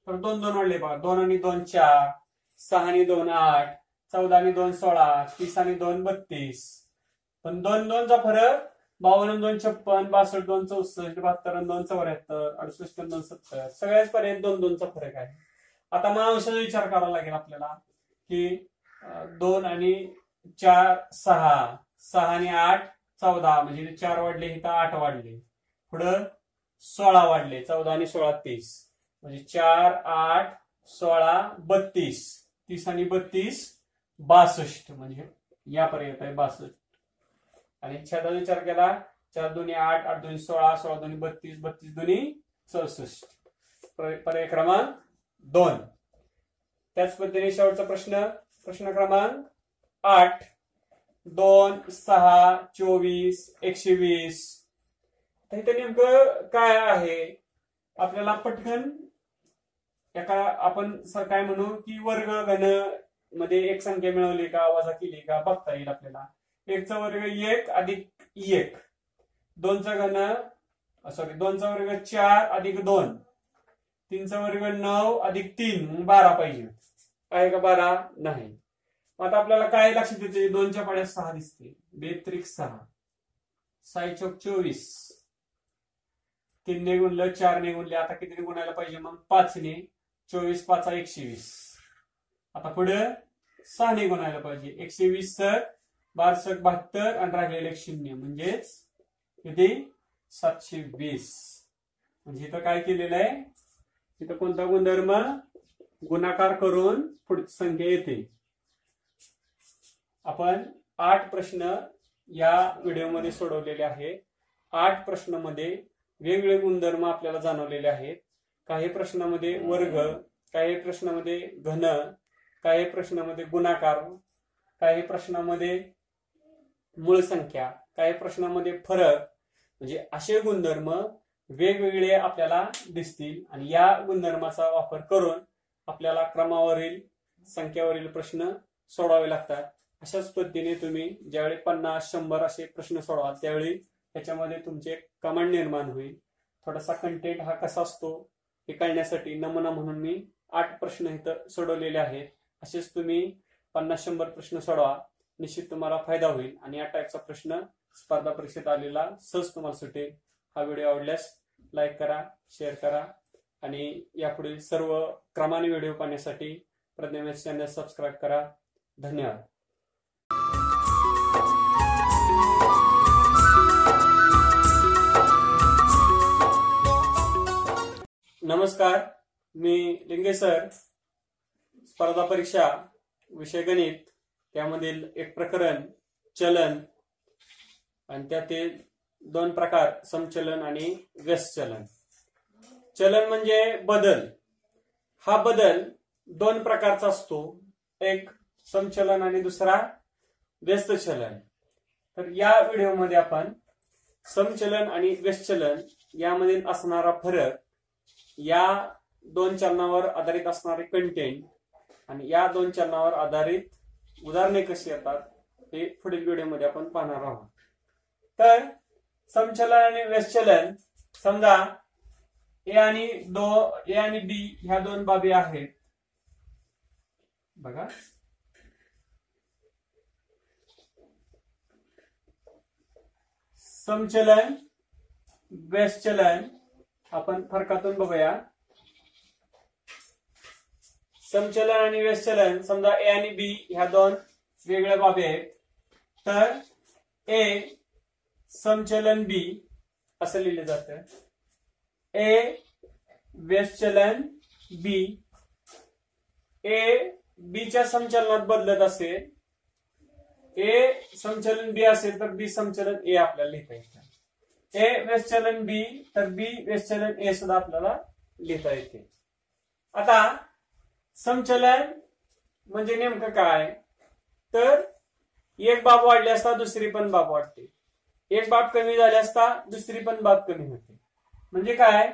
तर दोन दोन वाढले बघा. दोन आणि दोन चार. सहा आणि दोन आठ. चौदा आणि दोन सोळा. तीस आणि दोन बत्तीस. पण दोन दोनचा फरक बावन्न दोन छप्पन बासष्ट दोन चौसष्ट बहात्तर दोन चौऱ्याहत्तर अडुसष्ट दोन सत्तर. सगळ्याच पर्यंत दोन दोनचा फरक आहे. आता मग अंशाचा विचार करावा लागेल आपल्याला. की दोन आणि चार सहा. सहा आणि आठ चौदा. म्हणजे चार वाढले इथं आठ वाढले. पुढं सोळा वाढले चौदा आणि सोळा तीस. म्हणजे चार आठ सोळा बत्तीस. तीस आणि बत्तीस बासष्ट. म्हणजे यापर्यंत आहे बासष्ट. आणि छेदाचा विचार केला चार दोन्ही आठ आठ दोन्ही सोळा सोळा दोन्ही बत्तीस बत्तीस दोन्ही चौसष्ट. पर्याय क्रमांक दोन. त्याच पद्धतीने शेवटचा प्रश्न प्रश्न क्रमांक आठ. दोन सहा चोवीस एकशे वीस तर इथं नेमकं काय आहे? आपल्याला पटकन एका आपण काय म्हणू की वर्ग घनमध्ये एक संख्या मिळवली का वजा केली का बघता येईल आपल्याला. एकचा वर्ग एक अधिक एक. दोनचा घन सॉरी दोनचा वर्ग चार अधिक दोन. तीनचा वर्ग नऊ अधिक तीन बारा पाहिजे. आहे का बारा? नाही. आता आपल्याला काय लक्षात येते? दोनच्या पाड्यात सहा दिसते. बेत्रिक सहा. साई चौक चोवीस. तीनने गुणलं चारने गुणले. आता कितीने गुणायला पाहिजे मग? पाचने. चोवीस पाच एकशे वीस. आता पुढे सहाने गुणायला पाहिजे. एकशे वीस सर बारसक बहात्तर आणि राहिलेले एक शून्य. म्हणजेच किती? सातशे वीस. म्हणजे इथं काय केलेलं आहे? इथं कोणता गुणधर्म? गुणाकार करून पुढची संख्या येते. आपण आठ प्रश्न या व्हिडिओमध्ये सोडवलेले आहे आठ प्रश्नामध्ये वेगवेगळे गुणधर्म आपल्याला जाणवलेले आहेत. काही प्रश्नामध्ये वर्ग काही प्रश्नामध्ये घन काही प्रश्नामध्ये गुणाकार काही प्रश्नामध्ये मूळ संख्या काही प्रश्नामध्ये फरक. म्हणजे असे गुणधर्म वेगवेगळे आपल्याला दिसतील आणि या गुणधर्माचा वापर करून आपल्याला क्रमावरील संख्यावरील प्रश्न सोडवावे लागतात. अशाच पद्धतीने तुम्ही ज्यावेळी पन्नास शंभर असे प्रश्न सोडवाल त्यावेळी त्याच्यामध्ये तुमचे कमांड निर्माण होईल. थोडासा कंटेंट हा कसा असतो हे कळण्यासाठी नमुना म्हणून मी आठ प्रश्न इथं सोडवलेले आहेत. असेच तुम्ही पन्नास शंभर प्रश्न सोडवा. निश्चित तुम्हाला फायदा होईल. आणि या टाईपचा प्रश्न स्पर्धा परीक्षेत आलेला सहज तुम्हाला सुटेल. हा व्हिडिओ आवडल्यास लाईक करा शेअर करा आणि यापुढील सर्व क्रमाने व्हिडिओ पाहण्यासाठी प्रज्ञामेश चॅनल सबस्क्राईब करा. धन्यवाद. नमस्कार मी लिंगे सर. स्पर्धा परीक्षा विषय गणित त्यामधील एक प्रकरण चलन आणि त्यातील दोन प्रकार समचलन आणि व्यस्त चलन चलन म्हणजे बदल. हा बदल दोन प्रकारचा असतो. एक समचलन आणि दुसरा व्यस्त चलन तर या व्हिडिओमध्ये आपण समचलन आणि व्यस्त चलन यामधील असणारा फरक या दोन चलनावर आधारित असणारे कंटेंट आणि या दोन चलनावर आधारित उदाहरणे कशी येतात हे पुढील व्हिडिओमध्ये आपण पाहणार आहोत. तर समचलन आणि व्यस्तचलन समजा ए आणि दो ए आणि बी ह्या दोन बाबी आहेत. बघा. समचलन व्यस्तचलन आपण फरकातून बघूया. समचलन आणि व्यस्तचलन समजा ए आणि बी ह्या दोन वेगळ्या बाबी आहेत. तर ए समचलन बी असं लिहिलं जातं. ए व्यस्तचलन बी ए बीच्या संचलनात बदलत असेल. ए संचलन बी असेल तर बी समचलन ए आपल्याला लिहिता येतं. ए व्यस्तचलन बी तर बी व्यस्तचलन ए सुद्धा आपल्याला लिहिता येते. आता समचलन म्हणजे नेमकं काय? तर एक बाब वाढली असता दुसरी पण बाब वाढते. एक बाब कमी झाली असता दुसरी पण बाब कमी होते. म्हणजे काय?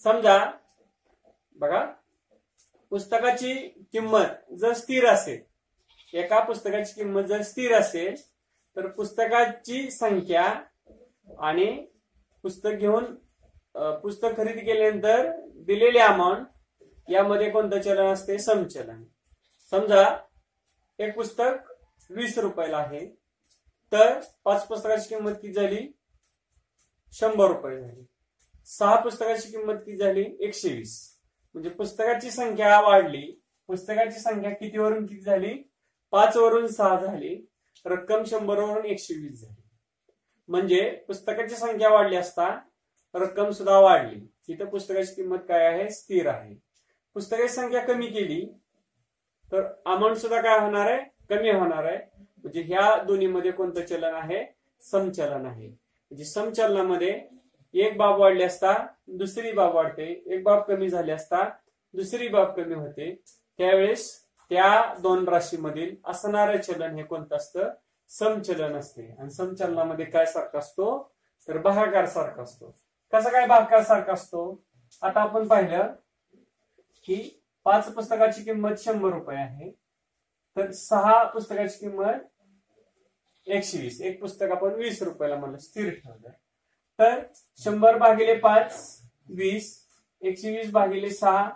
समजा बघा पुस्तकाची किंमत जर स्थिर असेल एका पुस्तकाची किंमत जर स्थिर असेल तर पुस्तकाची संख्या आणि पुस्तक घेऊन पुस्तक खरेदी केल्यानंतर दिलेले अमाऊंट यामध्ये कोणतं चलन असते? समचलन. समजा एक पुस्तक वीस रुपयाला आहे. तर पाच पुस्तकाची किंमत किती झाली? शंभर रुपये झाली. सहा पुस्तकाची किंमत किती झाली? एकशे वीस. म्हणजे पुस्तकाची संख्या वाढली. पुस्तकाची संख्या कितीवरून किती झाली? पाच वरून सहा झाली. रक्कम शंभर वरून एकशे वीस झाली. म्हणजे पुस्तकाची संख्या वाढली असता रक्कम सुद्धा वाढली. तिथं पुस्तकाची किंमत काय आहे? स्थिर आहे. पुस्तकाची संख्या कमी केली तर अमाऊंट सुद्धा काय होणार आहे? कमी होणार आहे. म्हणजे ह्या दोन्हीमध्ये कोणतं चलन आहे? समचलन आहे. म्हणजे समचलनामध्ये एक बाब वाढली असता दुसरी बाब वाढते. एक बाब कमी झाली असता दुसरी बाब कमी होते. त्यावेळेस त्या दोन राशीमधील असणारं चलन हे कोणतं असतं? समचलन असते. आणि समचलनामध्ये काय सारखा असतो? तर भागाकार सारखा असतो. कसा काय भागाकार सारखा असतो? आता आपण पाहिलं की पाच पुस्तकाची किंमत शंभर रुपये आहे. तर सहा पुस्तकाची किंमत एकशे वीस. एक पुस्तक आपण वीस रुपयाला मला स्थिर ठेवलं. तर शंभर भागिले पाच वीस. एकशे वीस भागिले सहा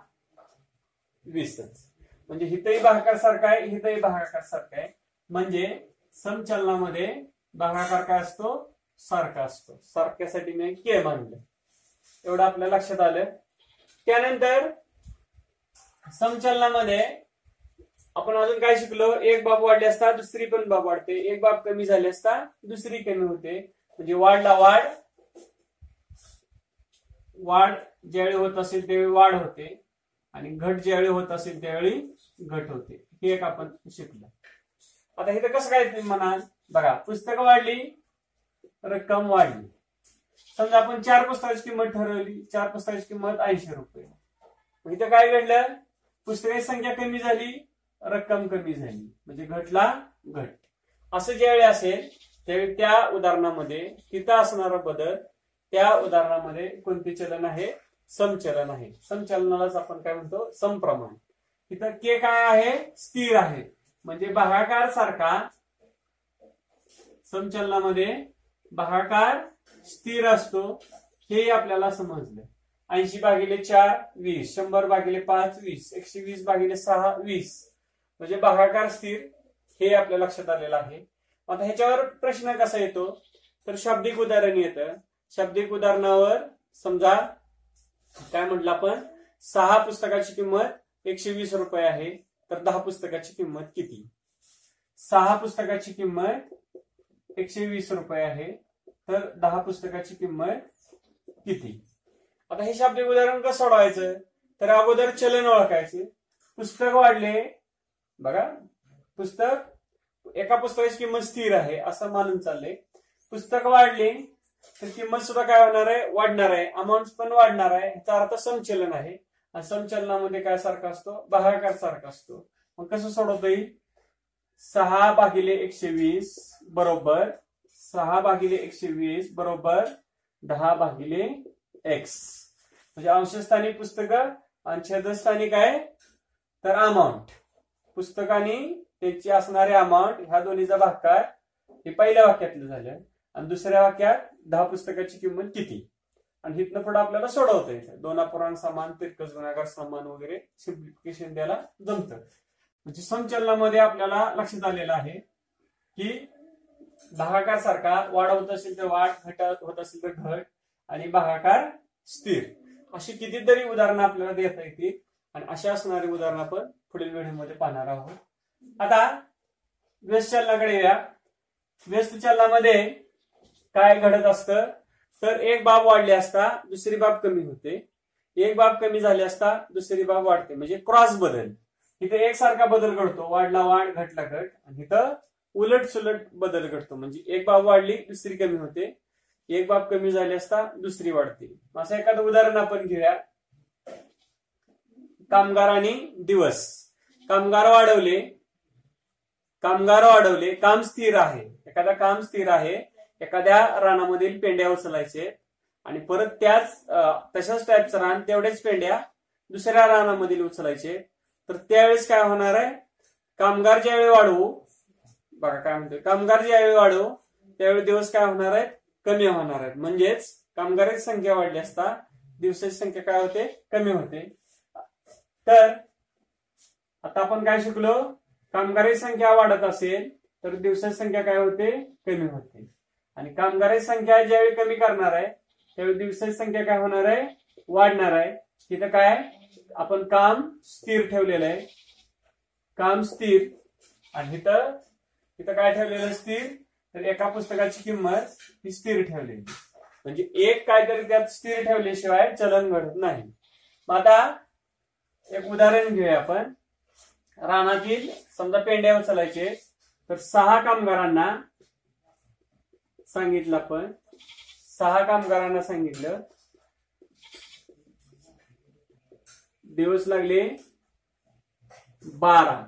वीसच. म्हणजे हितही भागाकार सारखा आहे हितही भागाकार सारखा आहे. म्हणजे समचलनामध्ये भागाकार काय असतो? सारखा असतो. सारख्यासाठी मी के मानलं. एवढं आपल्या लक्षात आलं. त्यानंतर समचलनामध्ये आपण अजून काय शिकलो? एक बाब वाढली असता दुसरी पण बाब वाढते. एक बाब कमी झाली असता दुसरी कमी होते. म्हणजे वाढला वाढ वाढ ज्यावेळी होत असेल त्यावेळी वाढ होते. आणि घट ज्यावेळी होत असेल त्यावेळी घट होते. हे एक आपण शिकलो. आता इथं कसं काय तुम्ही म्हणाल? बघा पुस्तकं वाढली रक्कम वाढली. समजा आपण चार पुस्तकाची किंमत ठरवली. चार पुस्तकाची किंमत ऐंशी रुपये. इथं काय घडलं? पुस्तकाची संख्या कमी झाली. रक्कम कमी झाली. म्हणजे घटला घट. असं ज्यावेळी असेल त्यावेळी त्या उदाहरणामध्ये तिथं असणारा बदल त्या उदाहरणामध्ये कोणते चलन आहे? समचलन आहे. समचलनालाच आपण काय म्हणतो? समप्रमाण. इथं के काय आहे? स्थिर आहे. म्हणजे भागाकार सारखा समचलनामध्ये भागाकार स्थिर असतो. हे आपल्याला समजलं. ऐंशी भागिले चार वीस. शंभर भागिले पाच वीस. एकशे वीस भागिले सहा वीस. म्हणजे भागाकार स्थिर हे आपल्या लक्षात आलेलं आहे. आता ह्याच्यावर प्रश्न कसा येतो? तर शाब्दिक उदाहरण येतं. शाब्दिक उदाहरणावर समजा काय म्हटलं आपण? सहा पुस्तकाची किंमत एकशे वीस रुपये आहे. तर दहा पुस्तकाची किंमत किती? सहा पुस्तकाची किंमत एकशे वीस रुपये आहे. तर दहा पुस्तकाची किंमत किती? आता हे शाब्दिक उदाहरण कसं सोडवायचं? तर अगोदर चलन ओळखायचे. पुस्तक वाढले बघा पुस्तक एका पुस्तकाची किंमत स्थिर आहे असं मानून चाललंय. पुस्तक वाढले तर किंमत सुद्धा काय होणार आहे? वाढणार आहे. अमाऊंट पण वाढणार आहे. याचा अर्थ संचलन आहे. आणि काय सारखा असतो? भागाकार सारखा असतो. मग कसं सोडवता येईल? सहा भागिले एकशे वीस बरोबर सहा भागिले एकशे वीस बरोबर दहा भागिले एक्स. म्हणजे अंशस्थानी पुस्तक आणि छेदस्थानी काय तर अमाऊंट पुस्तक आणि त्याची असणारे अमाऊंट ह्या दोन्हीचा भागकार हे पहिल्या वाक्यातलं झालं. आणि दुसऱ्या वाक्यात दहा पुस्तकाची किंमत किती? आणि इथनं पुढे आपल्याला सोडवता येतं. दोन पुराण समान तिरकस गुणाकार समान वगैरे सिम्प्लिफिकेशन द्यायला जमतं. म्हणजे संचलनामध्ये आपल्याला लक्षात आलेलं आहे की भागाकार सारखा वाढ होत असेल तर वाढ घट होत असेल तर घट आणि भागाकार स्थिर. अशी कितीतरी उदाहरणं आपल्याला देता येतील. आणि अशा असणारी उदाहरण आपण पुढील व्हिडिओमध्ये पाहणार आहोत. आता व्यस्त चलनाकडे या व्यस्त चलनामध्ये काय घडत असतं? तर एक बाब वाढली असता दुसरी बाब कमी होते. एक बाब कमी झाली असता दुसरी बाब वाढते. म्हणजे क्रॉस बदल. इथे एकसारखा बदल घडतो. वाढला वाढ घटला घट. आणि इथं उलट सुलट बदल घडतो. म्हणजे एक बाब वाढली दुसरी कमी होते. एक बाब कमी झाली असता दुसरी वाढते. असं एखादं उदाहरण आपण घेऊया. कामगार आणि दिवस. कामगार वाढवले. कामगार वाढवले. काम स्थिर आहे. एखादा काम स्थिर आहे. एखाद्या रानामधील पेंड्या उचलायचे. आणि परत त्याच तशाच टाईपचं रान तेवढेच पेंड्या दुसऱ्या रानामधील उचलायचे. तर त्यावेळेस काय होणार आहे? कामगार ज्यावेळी वाढवू बघा काय म्हणतोय. कामगार ज्यावेळी वाढवू त्यावेळी दिवस काय होणार आहेत? कमी होणार आहेत. म्हणजेच कामगारांची संख्या वाढली असता दिवसाची संख्या काय होते? कमी होते. तर आता आपण काय शिकलो? कामगारी संख्या वाढत असेल तर दिवसाची संख्या काय होते? कमी होते. आणि कामगारांची संख्या ज्यावेळी कमी करणार आहे त्यावेळी दिवसाची संख्या काय होणार आहे? वाढणार आहे. तिथं काय? आपण काम स्थिर ठेवलेलं आहे. काम स्थिर. आणि इथं इथं काय ठेवलेलं स्थिर. तर एका पुस्तकाची किंमत ही स्थिर ठेवलेली. म्हणजे एक काहीतरी त्यात स्थिर ठेवल्याशिवाय चलन घडत नाही. मग आता एक उदाहरण घेऊया आपण. रानातील समजा पेंड्या उचलायचे तर सहा कामगारांना सांगितलं आपण. सहा कामगारांना सांगितलं. दिवस लागले बारा.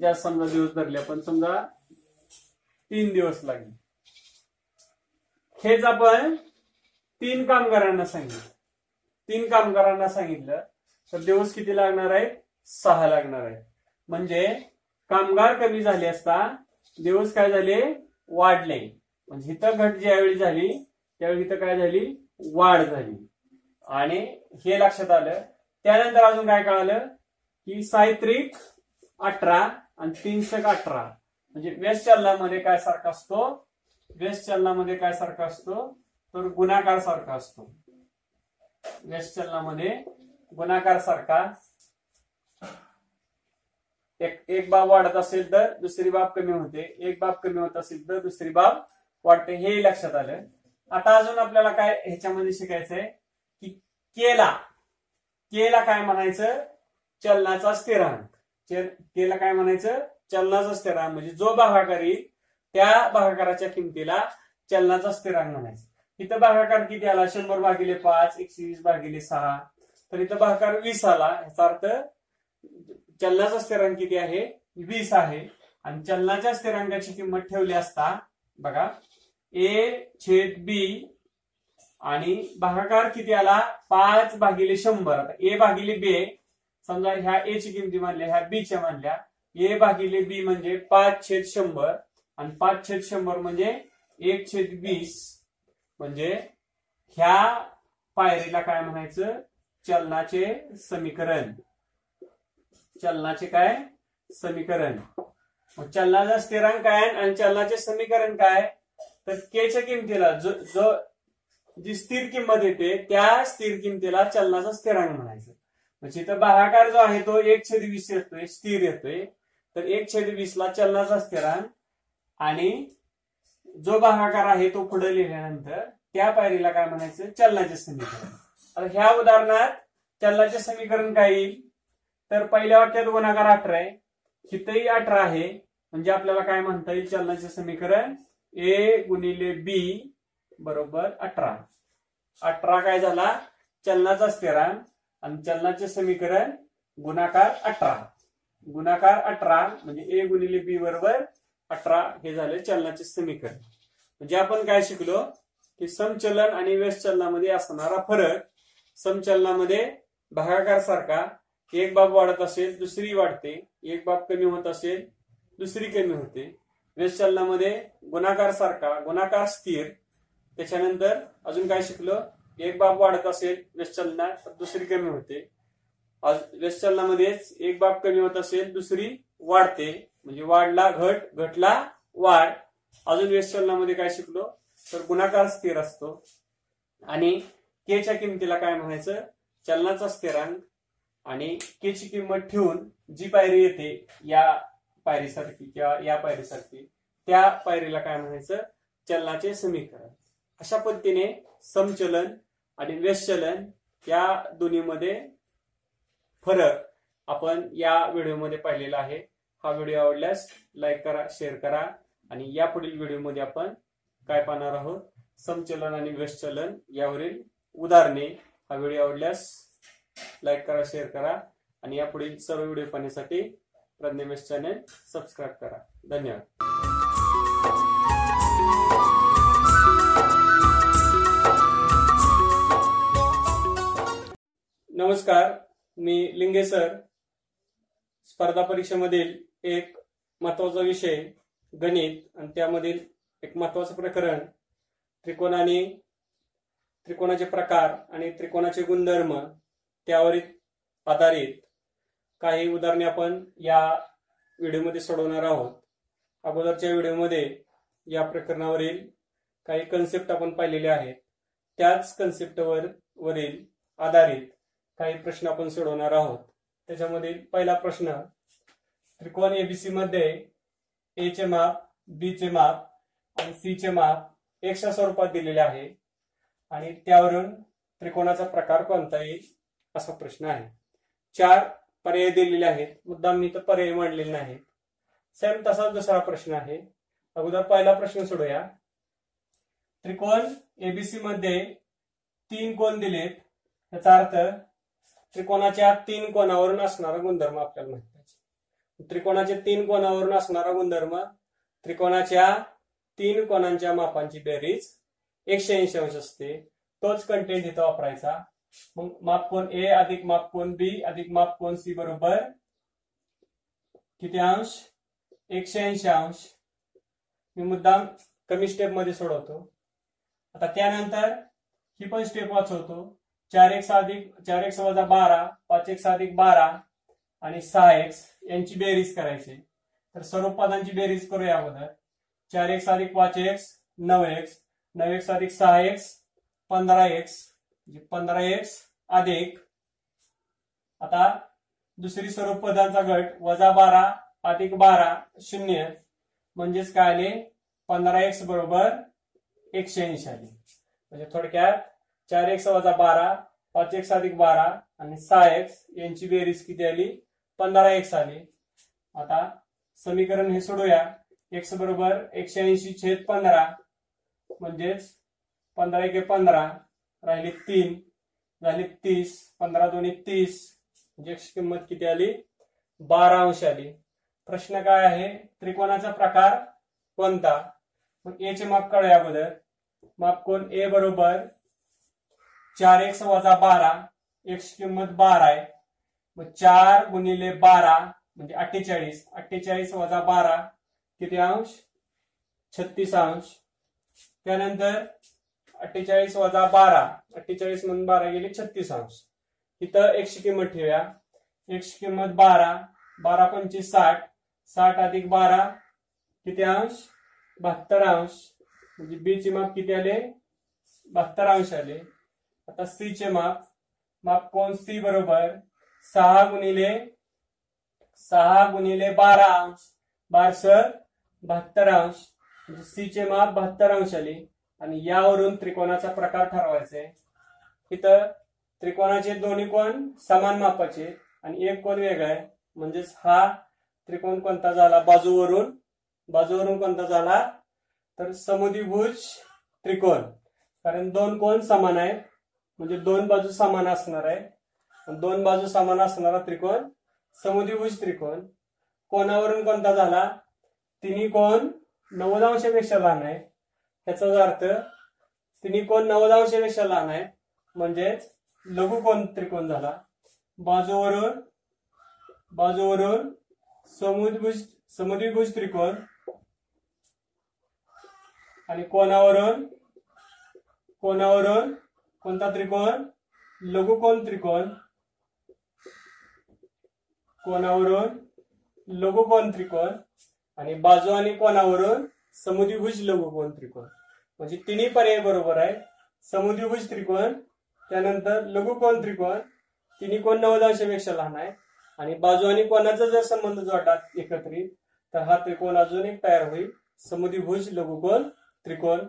जास्त समजा दिवस धरले आपण समजा तीन दिवस लागले. हेच आपण तीन कामगारांना सांगितलं. तीन कामगारांना सांगितलं तर दिवस किती लागणार आहे? सहा लागणार आहे. म्हणजे कामगार कमी झाले असता दिवस काय झाले? वाढले. म्हणजे इथं घट ज्यावेळी झाली त्यावेळी इथं काय झाली? वाढ झाली. आणि हे लक्षात आलं. त्यानंतर अजून काय कळालं? की सायत्रिक अठरा आणि तीनशे अठरा. म्हणजे वेस्ट चलनामध्ये काय सारखा असतो? व्यस्त चलनामध्ये काय सारखा असतो? तर गुणाकार सारखा असतो. व्यस्त चलनामध्ये गुणाकार सारखा एक एक बाब वाढत असेल तर दुसरी बाब कमी होते. एक बाब कमी होत असेल तर दुसरी बाब वाढते. हे लक्षात आलं. आता अजून आपल्याला काय ह्याच्यामध्ये शिकायचंय? की केला. केला काय म्हणायचं? चलनाचा स्थिरांक. केला काय म्हणायचं? चलनाचा स्थिरांक. म्हणजे जो भागाकार येईल त्या भागाकाराच्या किमतीला चलनाचा स्थिरांक म्हणायचं. इथं भागाकार किती आला? शंभर भागिले पाच एकशे वीस भागिले सहा. तर इथं भागाकार वीस आला. याचा अर्थ चलनाचा स्थिरांक किती आहे? वीस आहे. आणि चलनाच्या स्थिरांकाची किंमत ठेवली असता बघा ए छेद बी आणि भागाकार किती आला? पाच भागिले शंभर. आता ए भागिले बी समजा ह्या ए ची किमती मानल्या ह्या बी च्या मानल्या. ए भागिले बी म्हणजे पाच छेद शंभर. आणि पाच छेद शंभर म्हणजे एक छेद वीस. म्हणजे ह्या पायरीला काय म्हणायचं? चलनाचे समीकरण. चलनाचे काय? समीकरण. चलनाचा स्थिरांक काय आणि चलनाचे समीकरण काय तर केच्या किमतीला जो जो जी स्थिर किंमत येते त्या स्थिर किमतीला चलनाचा स्थिरांक म्हणायचं. म्हणजे इथं भागाकार जो आहे तो एक छेद वीस येतोय स्थिर येतोय. तर एक छेद वीस ला चलनाचा स्थिरांक आणि जो भागाकार आहे तो पुढे लिहिल्यानंतर त्या पायरीला काय म्हणायचं? चलनाचे समीकरण. आता ह्या उदाहरणात चलनाचे समीकरण काय येईल? तर पहिल्या वाक्यात गुणाकार अठरा आहे. इथंही अठरा आहे. म्हणजे आपल्याला काय म्हणता येईल? चलनाचे समीकरण ए गुणिले बी बरोबर अठरा. अठरा काय झाला? चलनाचा स्थिरांक आणि चलनाचे समीकरण गुणाकार अठरा. गुणाकार अठरा म्हणजे ए गुणिले बी बरोबर अठरा हे झाले चलनाचे समीकरण. म्हणजे आपण काय शिकलो? की समचलन आणि व्यस्त चलनामध्ये असणारा फरक समचलनामध्ये भागाकार सारखा एक बाब वाढत असेल दुसरी वाढते. एक बाब कमी होत असेल दुसरी कमी होते. व्यस्त चलनामध्ये गुणाकार सारखा गुणाकार स्थिर. त्याच्यानंतर अजून काय शिकलो? एक बाब वाढत असेल व्यस्त चलनात दुसरी कमी होते. आज व्यस्त चलनामध्येच एक बाब कमी होत असेल दुसरी वाढते. म्हणजे वाढला घट घटला वाढ. अजून व्यस्त चलनामध्ये काय शिकलो? तर गुणाकार स्थिर असतो. आणि केच्या किमतीला काय म्हणायचं? चलनाचा स्थिरांक आणि केची किंमत ठेवून जी पायरी येते या पायरीसारखी किंवा या पायरीसारखी त्या पायरीला काय म्हणायचं? चलनाचे समीकरण. अशा पद्धतीने समचलन आणि व्यस्तचलन या दोन्हीमध्ये फरक आपण या व्हिडिओमध्ये पाहिलेला आहे. हा व्हिडिओ आवडल्यास लाईक करा शेअर करा आणि यापुढील व्हिडिओमध्ये आपण काय पाहणार आहोत? समचलन आणि व्यस्तचलन यावरील उदाहरणे. हा व्हिडिओ आवडल्यास लाईक करा शेअर करा आणि यापुढील सर्व व्हिडिओ पाहण्यासाठी प्रज्ञामेश चॅनेल सबस्क्राईब करा. धन्यवाद. नमस्कार मी लिंगे सर स्पर्धा परीक्षेमधील एक महत्त्वाचा विषय गणित आणि त्यामधील एक महत्वाचं प्रकरण त्रिकोण आणि त्रिकोणाचे प्रकार आणि त्रिकोणाचे गुणधर्म त्यावर आधारित काही उदाहरणे आपण या व्हिडिओमध्ये सोडवणार आहोत. अगोदरच्या व्हिडिओमध्ये या प्रकरणावरील काही कन्सेप्ट आपण पाहिलेले आहेत. त्याच कन्सेप्टवर वरील आधारित काही प्रश्न आपण सोडवणार आहोत. त्याच्यामधील पहिला प्रश्न त्रिकोण एबीसी मध्ये ए चे माप बी चे माप आणि सी चे माप एक्सच्या स्वरूपात दिलेले आहे. आणि त्यावरून त्रिकोणाचा प्रकार कोणता येईल असा प्रश्न आहे. चार पर्याय दिलेले आहेत. मुद्दाम मी तर पर्याय मांडलेले नाहीत. सेम तसाच दुसरा प्रश्न आहे. अगोदर पहिला प्रश्न सोडूया. त्रिकोण एबीसी मध्ये तीन कोण दिलेत? याचा अर्थ त्रिकोणाच्या तीन कोणावरून असणारा गुणधर्म आपल्याला माहिती त्रिकोणाच्या तीन कोणावरून असणारा गुणधर्म त्रिकोणाच्या तीन कोणांच्या मापांची बेरीज एकशे ऐंशी अंश असते. तोच कंटेंट इथं वापरायचा. मग माप कोण ए अधिक माप कोण बी अधिक माप कोण सी बरोबर किती अंश? एकशे ऐंशी अंश. मी मुद्दाम कमी स्टेपमध्ये सोडवतो. आता त्यानंतर ही पण स्टेप वाचवतो. चार एक्स अधिक चार एक्स वजा बारा पाच एक्स अधिक बारा आणि सहा एक्स. यांची बेरीज करायची. तर सर्व पदांची बेरीज करूया अगोदर. चार एक्स अधिक पाच एक्स नऊ एक्स नऊ एक्स अधिक सहा एक्स पंधरा एक्स म्हणजे पंधरा एक्स अधिक. आता दुसरी सर्व पदांचा गट वजा बारा अधिक बारा शून्य. म्हणजेच काय आले? पंधरा एक्स बरोबर एकशे ऐंशी आले. म्हणजे थोडक्यात चार एक्स वजा बारा पाच एक्स अधिक बारा आणि सहा एक्स यांची बेरीज किती आली? पंधरा एक्स आले. आता समीकरण हे सोडूया एक्स बरोबर एकशे ऐंशी छेद पंधरा म्हणजेच पंधरा एके पंधरा राहिले तीन. झाले तीस. पंधरा दोन्ही तीस. म्हणजे किंमत किती आली? बारा अंश आली. प्रश्न काय आहे? त्रिकोणाचा प्रकार कोणता? मग ए चे माप काढूया अगोदर. माप कोण? ए बरोबर चार एक्स वजा बारा. एक्स किंमत बारा आहे. मग चार गुणिले बारा म्हणजे अठ्ठेचाळीस. अठ्ठेचाळीस वजा बारा किती अंश? छत्तीस अंश. त्यानंतर अठ्ठेचाळीस वजा बारा अठ्ठेचाळीस म्हणून बारा गेले छत्तीस अंश. इथं एकशे किंमत ठेवूया. एकशे किंमत बारा बारा पंचवीस साठ. साठ अधिक बारा किती अंश? बहात्तर अंश. म्हणजे बी चे माप किती आले? बहात्तर अंश आले. आता सी चे माप. माप कोण? सी बरोबर. सहा गुणिले सहा गुणिले बारा अंश. बारस बहात्तर अंश. म्हणजे सी चे माप बहात्तर अंश आले आणि यावरून त्रिकोणाचा प्रकार ठरवायचा. आहे इथं त्रिकोणाचे दोन्ही कोण समान मापाचे. आणि एक कोण वेगळा आहे. म्हणजेच हा त्रिकोण कोणता झाला? बाजूवरून. बाजूवरून कोणता झाला? तर समुदीभुज त्रिकोण. कारण दोन कोण समान आहेत? म्हणजे दोन बाजू समान असणार आहे दोन बाजू समान असणारा त्रिकोण समुद्रीभुज त्रिकोण. कोणावरून कोणता झाला? तिन्ही कोण नव्वद अंशापेक्षा लहान आहे. ह्याचाच अर्थ तिन्ही कोण नव्वद अंशापेक्षा लहान आहे म्हणजेच लघुकोण त्रिकोण झाला? बाजूवरून बाजूवरून समुद्रभुज समुद्रीभुज त्रिकोण. आणि कोणावरून कोणावरून कोणता त्रिकोण? लघुकोण त्रिकोण? कोणावरून? लघुकोण त्रिकोण. आणि बाजू आणि कोणावरून? समुद्रीभुज लघुकोण त्रिकोण. म्हणजे तिन्ही पर्याय बरोबर आहे. समुद्रीभुज त्रिकोण त्यानंतर लघुकोण त्रिकोण. तिन्ही कोण नव्वद अंशापेक्षा लहान आहे. आणि बाजू आणि कोणाचा जर संबंध जोडला एकत्रित तर हा त्रिकोण अजून एक तयार होईल. समुद्रीभुज लघुकोण त्रिकोण.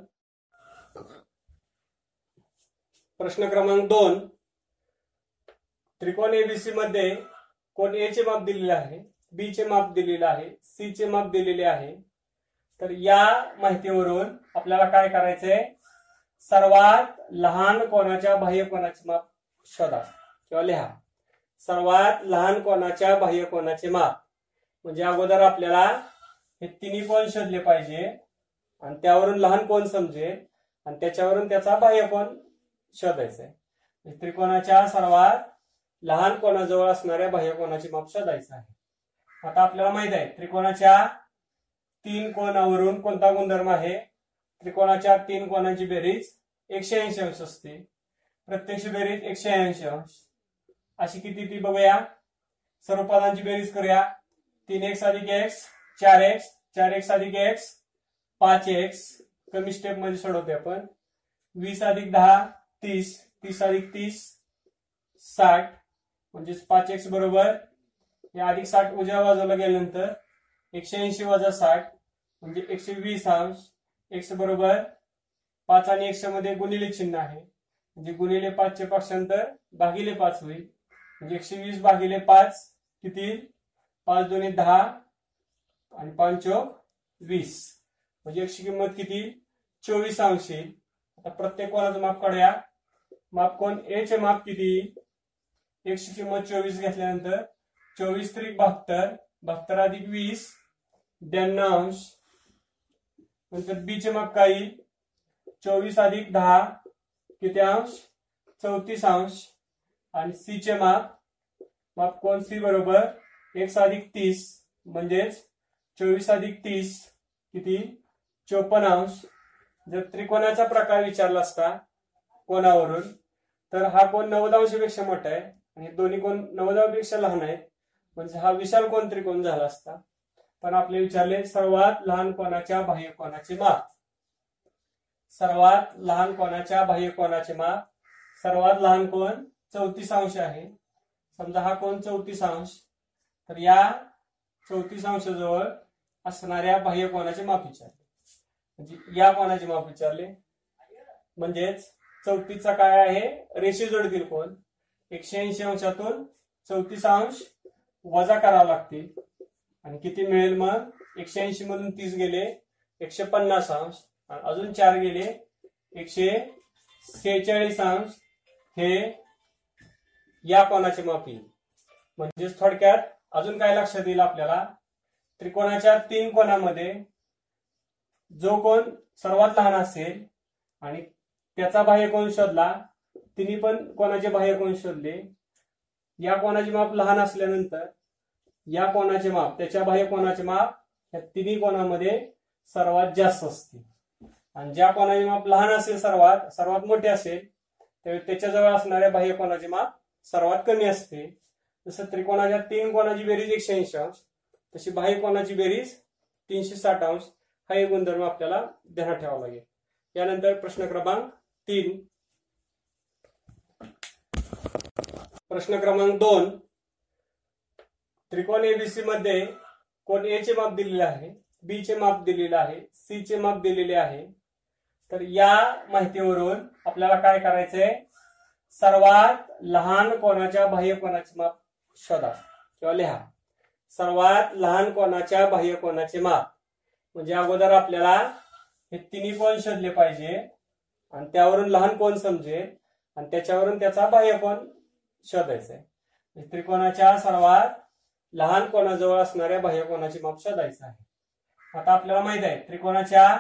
प्रश्न क्रमांक दोन. त्रिकोण एबीसी मध्ये कोण ए चे माप दिलेले आहे बी चे माप दिलेले आहे सी चे माप दिलेले आहे. तर या माहितीवरून आपल्याला काय करायचंय? सर्वात लहान कोणाच्या बाह्य कोणाचे माप शोधा किंवा लिहा. सर्वात लहान कोणाच्या बाह्य कोणाचे माप? म्हणजे अगोदर आपल्याला हे तिन्ही कोण शोधले पाहिजे आणि त्यावरून लहान कोण समजेल आणि त्याच्यावरून त्याचा बाह्य कोण शोधायचा आहे म्हणजे त्रिकोणाच्या सर्वात लहान कोणाजवळ असणाऱ्या बाह्य कोणाचे माप शोधायचं आहे? आता आपल्याला माहीत आहे त्रिकोणाच्या तीन कोणावरून कोणता गुणधर्म आहे? त्रिकोणाच्या तीन कोणाची बेरीज एकशे ऐंशी अंश असते. प्रत्यक्ष बेरीज एकशे ऐंशी अंश. अशी किती ती बघूया. सर्व पदांची बेरीज करूया. तीन एक्स अधिक एक्स चार एक्स चार एक्स अधिक एक्स पाच एक्स. कमी स्टेपमध्ये सोडवते आपण. वीस अधिक दहा तीस. तीस अधिक तीस साठ. म्हणजेच पाच एक्स बरोबर हे अधिक साठ उजव्या बाजूला गेल्यानंतर एकशे ऐंशी वजा साठ म्हणजे एकशे वीस अंश एक्स बरोबर पाच आणि एकशे मध्ये गुणिले चिन्ह आहे. म्हणजे गुणिले पाचचे पक्षांतर भागिले पाच होईल. म्हणजे एकशे वीस भागिले पाच किती पाच दोन्ही दहा आणि पाचो वीस. म्हणजे एकशे किंमत किती चोवीस अंश येईल. आता प्रत्येक कोणाचं माप काढूया. माप कोण? ए चे माप किती एकशे किंमत चोवीस घेतल्यानंतर चोवीस त्रिक बहात्तर बहात्तर अधिक वीस ब्याण्णव अंश. नंतर बी चे माप चोवीस अधिक दहा किती अंश? चौतीस अंश. आणि सी चे माप माप कोण? सी बरोबर एक अधिक तीस म्हणजेच चोवीस अधिक तीस किती? चोपन्न अंश. जर त्रिकोणाचा प्रकार विचारला असता कोणावरून तर हा कोण? नव्वद अंशपेक्षा मोठा आहे. आणि दोन्ही कोण नव्वदापेक्षा लहान आहेत. म्हणजे हा विशाल कोण त्रिकोण झाला असता. पण आपले विचारले सर्वात लहान कोणाच्या बाह्य कोणाचे माप सर्वात लहान कोणाच्या बाह्य कोणाचे माप सर्वात लहान कोण? चौतीस अंश आहे. समजा हा कोण चौतीस अंश? तर या चौतीस अंशाजवळ असणाऱ्या बाह्य कोणाचे माप विचारले. म्हणजे या कोणाचे माप विचारले? म्हणजेच चौतीसचा काय आहे? रेषे जोडतील कोण? एकशे ऐंशी अंशातून चौतीस अंश वजा करावं लागतील. आणि किती मिळेल मग? एकशे ऐंशी मधून तीस गेले एकशे पन्नास अंश. आणि अजून चार गेले एकशे सेहेचाळीस अंश. हे या कोणाचे माप येईल? म्हणजेच थोडक्यात अजून काय लक्षात येईल आपल्याला? त्रिकोणाच्या तीन कोणामध्ये जो कोण सर्वात लहान असेल आणि त्याचा बाह्य कोण शोधला तिन्ही पण कोणाचे बाह्य कोण शोधले. या कोणाचे माप लहान असल्यानंतर या कोणाचे माप त्याच्या बाह्य कोणाचे माप या तिन्ही कोणामध्ये सर्वात जास्त असते आणि ज्या कोणाचे माप लहान असेल सर्वात सर्वात मोठे असेल त्यावेळी त्याच्याजवळ असणाऱ्या बाह्य कोणाचे माप सर्वात कमी असते. जसं त्रिकोणाच्या तीन कोणाची बेरीज एकशे ऐंशी अंश तशी बाह्य कोणाची बेरीज तीनशे साठ अंश हा एक गुणधर्म आपल्याला ध्यानात ठेवावा लागेल. यानंतर प्रश्न क्रमांक तीन. प्रश्न क्रमांक दोन. त्रिकोण एबीसी मध्ये कोण ए चे माप दिलेले आहे बी चे माप दिलेले आहे सी चे माप दिलेले आहे. तर या माहितीवरून आपल्याला काय करायचंय? सर्वात लहान कोणाच्या बाह्य कोणाचे माप शोधा किंवा लिहा. सर्वात लहान कोणाच्या बाह्य कोणाचे माप? म्हणजे अगोदर आपल्याला हे तिन्ही कोण शोधले पाहिजे आणि त्यावरून लहान कोण समजेल? आणि त्याच्यावरून त्याचा बाह्यकोन शोधायचा आहे म्हणजे त्रिकोणाच्या सर्वात लहान कोणाजवळ असणाऱ्या बाह्यकोनाची माप शोधायचं आहे. आता आपल्याला माहीत आहे त्रिकोणाच्या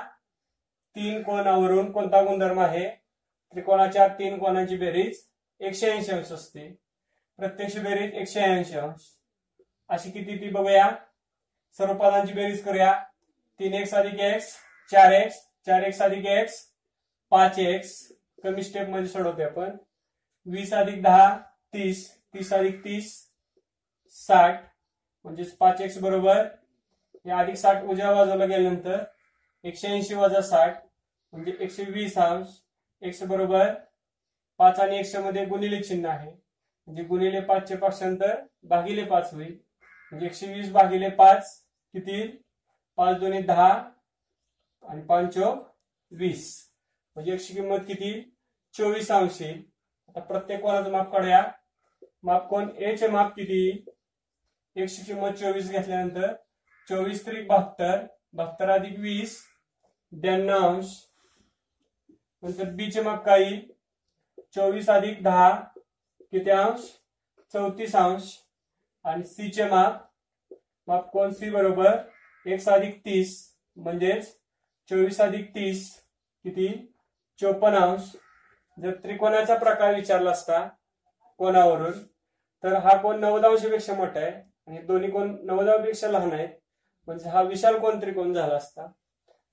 तीन कोणावरून कोणता गुणधर्म आहे? त्रिकोणाच्या तीन कोणाची बेरीज एकशे ऐंशी अंश असते. प्रत्यक्ष बेरीज एकशे ऐंशी अंश. अशी किती ती बघूया. सर्व पदांची बेरीज करूया. तीन एक्स अधिक एक्स चार एक्स चार एक्स अधिक एक्स पाच एक्स. कमी स्टेपमध्ये सोडवते आपण. वीस अधिक दहा तीस. तीस अधिक तीस साठ. म्हणजेच पाच एक्स बरोबर. हे अधिक साठ उजव्या बाजूला गेल्यानंतर एकशे ऐंशी वजा साठ म्हणजे एकशे वीस अंश एक्स बरोबर. पाच आणि एकशे मध्ये गुणिले चिन्ह आहे. म्हणजे गुणिले पाचचे पक्षांतर भागिले पाच होईल. म्हणजे एकशे वीस भागिले पाच किती पाच दोन्ही दहा आणि पाच वीस. म्हणजे एकशे किंमत किती? चोवीस अंश. आता प्रत्येक कोणाचं माप काढूया. माप कोण? ए चे माप किती? एकशे किंमत चोवीस घेतल्यानंतर चोवीस त्रिक बहात्तर. बहात्तर अधिक वीस ब्याण्णव अंश. नंतर बी चे माप काही? चोवीस अधिक दहा. किती अंश? चौतीस अंश. आणि सी चे माप? माप कोण? सी बरोबर. एक अधिक तीस. म्हणजेच चोवीस अधिक तीस किती? चोपन्न अंश. जर त्रिकोणाचा प्रकार विचारला असता कोणावरून तर हा कोण नव्वद मोठा आहे आणि दोन्ही कोण नव्वदापेक्षा लहान आहेत. म्हणजे हा विशाल कोण त्रिकोण झाला असता.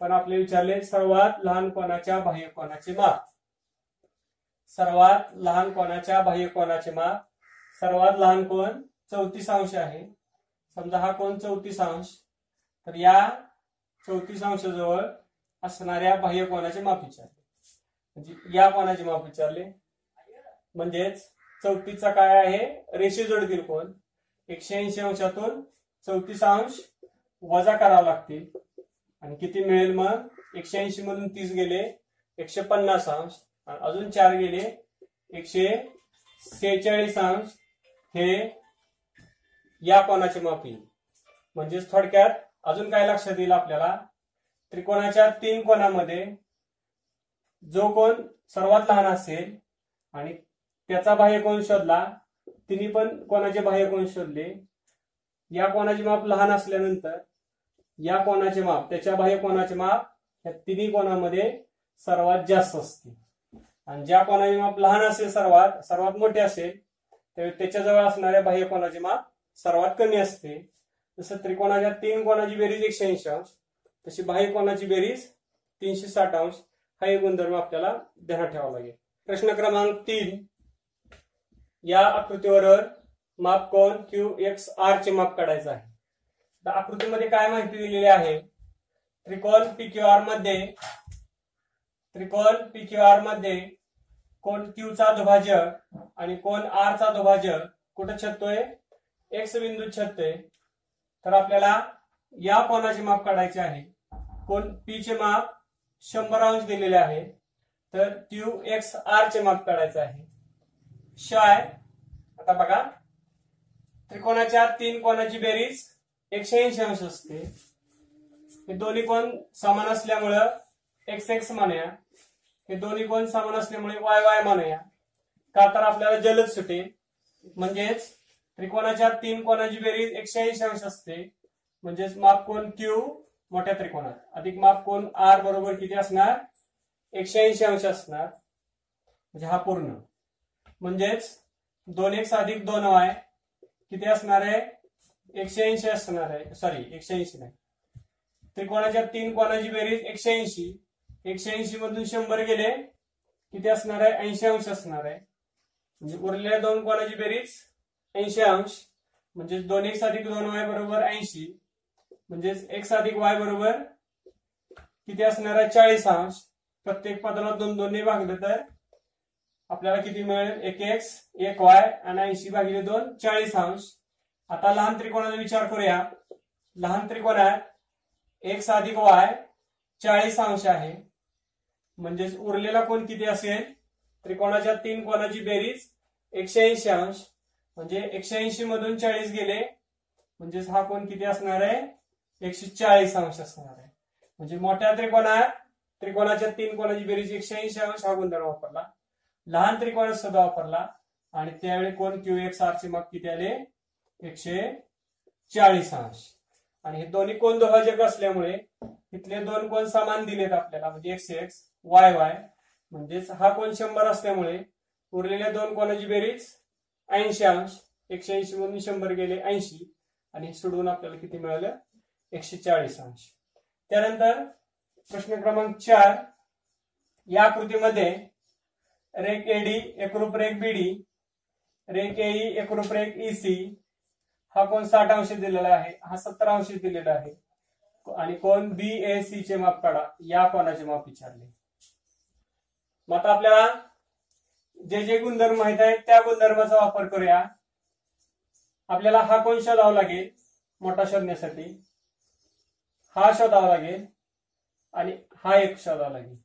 पण आपले विचारले सर्वात लहान कोणाच्या बाह्य कोणाचे माप? सर्वात लहान कोणाच्या बाह्य कोणाचे माप? सर्वात लहान कोण चौतीस अंश आहे. समजा हा कोण चौतीस अंश तर या चौतीस अंशाजवळ असणाऱ्या बाह्य कोणाचे माप विचारले. म्हणजे या कोणाची माप विचारले. म्हणजेच चौतीसचा काय आहे? रेषे जोडतील एकशे ऐंशी अंशातून चौतीस अंश वजा करावा लागतील. आणि किती मिळेल मग? एकशे ऐंशी मधून तीस गेले एकशे पन्नास अंश. अजून चार गेले एकशे सेहेचाळीस अंश. हे या कोणाचे माप येईल. म्हणजेच थोडक्यात अजून काय लक्षात येईल आपल्याला? त्रिकोणाच्या तीन कोणामध्ये जो कोण सर्वात लहान असेल आणि त्याचा बाह्य कोण शोधला तिने पण कोणाचे बाह्य कोण शोधले? या कोणाचे माप लहान असल्यानंतर या कोणाचे माप त्याच्या बाह्य कोणाचे माप या तिन्ही कोणामध्ये सर्वात जास्त असते. आणि ज्या कोणाचे माप लहान असेल सर्वात सर्वात मोठे असेल त्यावेळी त्याच्याजवळ असणाऱ्या बाह्य कोणाचे माप सर्वात कमी असते. जसं त्रिकोणाच्या तीन कोणाची बेरीज एकशे ऐंशी अंश तशी बाह्य कोणाची बेरीज तीनशे साठ अंश हा एक गुणधर्म आपल्याला ध्यानात ठेवावा लागेल. प्रश्न क्रमांक तीन. या आकृतीवर माप कोण? क्यू एक्स आर चे माप काढायचं आहे. आकृतीमध्ये काय माहिती दिलेली आहे? त्रिकोण पी क्यू आरमध्ये त्रिकोण पी क्यू आरमध्ये कोण क्यू चा दुभाजक आणि कोण आर चा दुभाजक कुठं छेदतोय? एक्स बिंदू छेदतोय. तर आपल्याला या कोणाचे माप काढायचे आहे? कोण पी चे माप शंभर अंश दिलेले आहे. तर क्यू एक्स आर चे माप काढायचं आहे. शाय आता बघा. त्रिकोणाच्या तीन कोणाची बेरीज एकशे ऐंशी अंश असते. हे दोन्ही कोण समान असल्यामुळं एक्स एक्स म्हणूया हे दोन्ही कोण समान असल्यामुळे वाय वाय म्हणूया का तर आपल्याला जलद सुटेल. म्हणजेच त्रिकोणाच्या तीन कोणाची बेरीज एकशे ऐंशी अंश असते. म्हणजेच माप कोण क्यू मोठ्या त्रिकोणात. अधिक माप कोण? आर बरोबर किती असणार? एकशे ऐंशी अंश असणार. म्हणजे हा पूर्ण. म्हणजेच दोन एक्स अधिक दोन वाय किती असणार आहे? एकशे ऐंशी असणार आहे. सॉरी एकशे ऐंशी नाही. त्रिकोणाच्या तीन कोणाची बेरीज? एकशे ऐंशी. एकशे ऐंशी मधून शंभर गेले. किती असणार आहे? ऐंशी अंश असणार आहे. म्हणजे उरलेल्या दोन कोणाची बेरीज? ऐंशी अंश. म्हणजे दोन एक्स अधिक दोन वाय बरोबर ऐंशी. म्हणजेच एक्स अधिक वाय बरोबर किती असणार आहे? चाळीस अंश. प्रत्येक पदाला दोन दोनने भागलं तर आपल्याला किती मिळेल? एक एक्स एक वाय आणि ऐंशी भागिले दोन चाळीस अंश. आता लहान त्रिकोणाचा विचार करूया. लहान त्रिकोणात एक्स अधिक वाय चाळीस अंश आहे. म्हणजेच उरलेला कोण किती असेल? त्रिकोणाच्या तीन कोणाची बेरीज एकशे ऐंशी अंश. म्हणजे एकशे ऐंशी मधून चाळीस गेले. म्हणजेच हा कोण किती असणार आहे? एकशे चाळीस अंश असणार आहे. म्हणजे मोठ्या त्रिकोणात त्रिकोणाच्या तीन कोणाची बेरीज एकशे ऐंशी अंश हा गुणधर्म वापरला. लहान त्रिकोणात सुद्धा वापरला. आणि त्यावेळी कोण क्यू एक्स आर मग किती आले? एकशे चाळीस अंश. आणि हे दोन्ही कोण दुभाजक असल्यामुळे इथले दोन कोण समान दिलेत आपल्याला. म्हणजे एक्स एक्स वाय वाय म्हणजेच हा कोण शंभर असल्यामुळे उरलेल्या दोन कोणाची बेरीज? ऐंशी अंश. एकशे ऐंशी मधून शंभर गेले ऐंशी. आणि सोडवून आपल्याला किती मिळालं? एकशे चाळीस अंश. त्यानंतर प्रश्न क्रमांक चार या आकृतीमध्ये रेक एडी एकरूप रेक बीडी रेक एई एकरूप रेख ईसी हा कोण साठ अंश दिलेला आहे? हा सत्तर अंश दिलेला आहे. आणि कोण बी ए सी चे माप काढा. या कोणाचे माप विचारले? मग आता आपल्याला जे जे गुणधर्म माहीत आहेत त्या गुणधर्माचा वापर करूया. आपल्याला हा कोण शोधावा लागेल? मोठा शोधण्यासाठी. हा शोधावा लागेल आणि हा एक शोधावा लागेल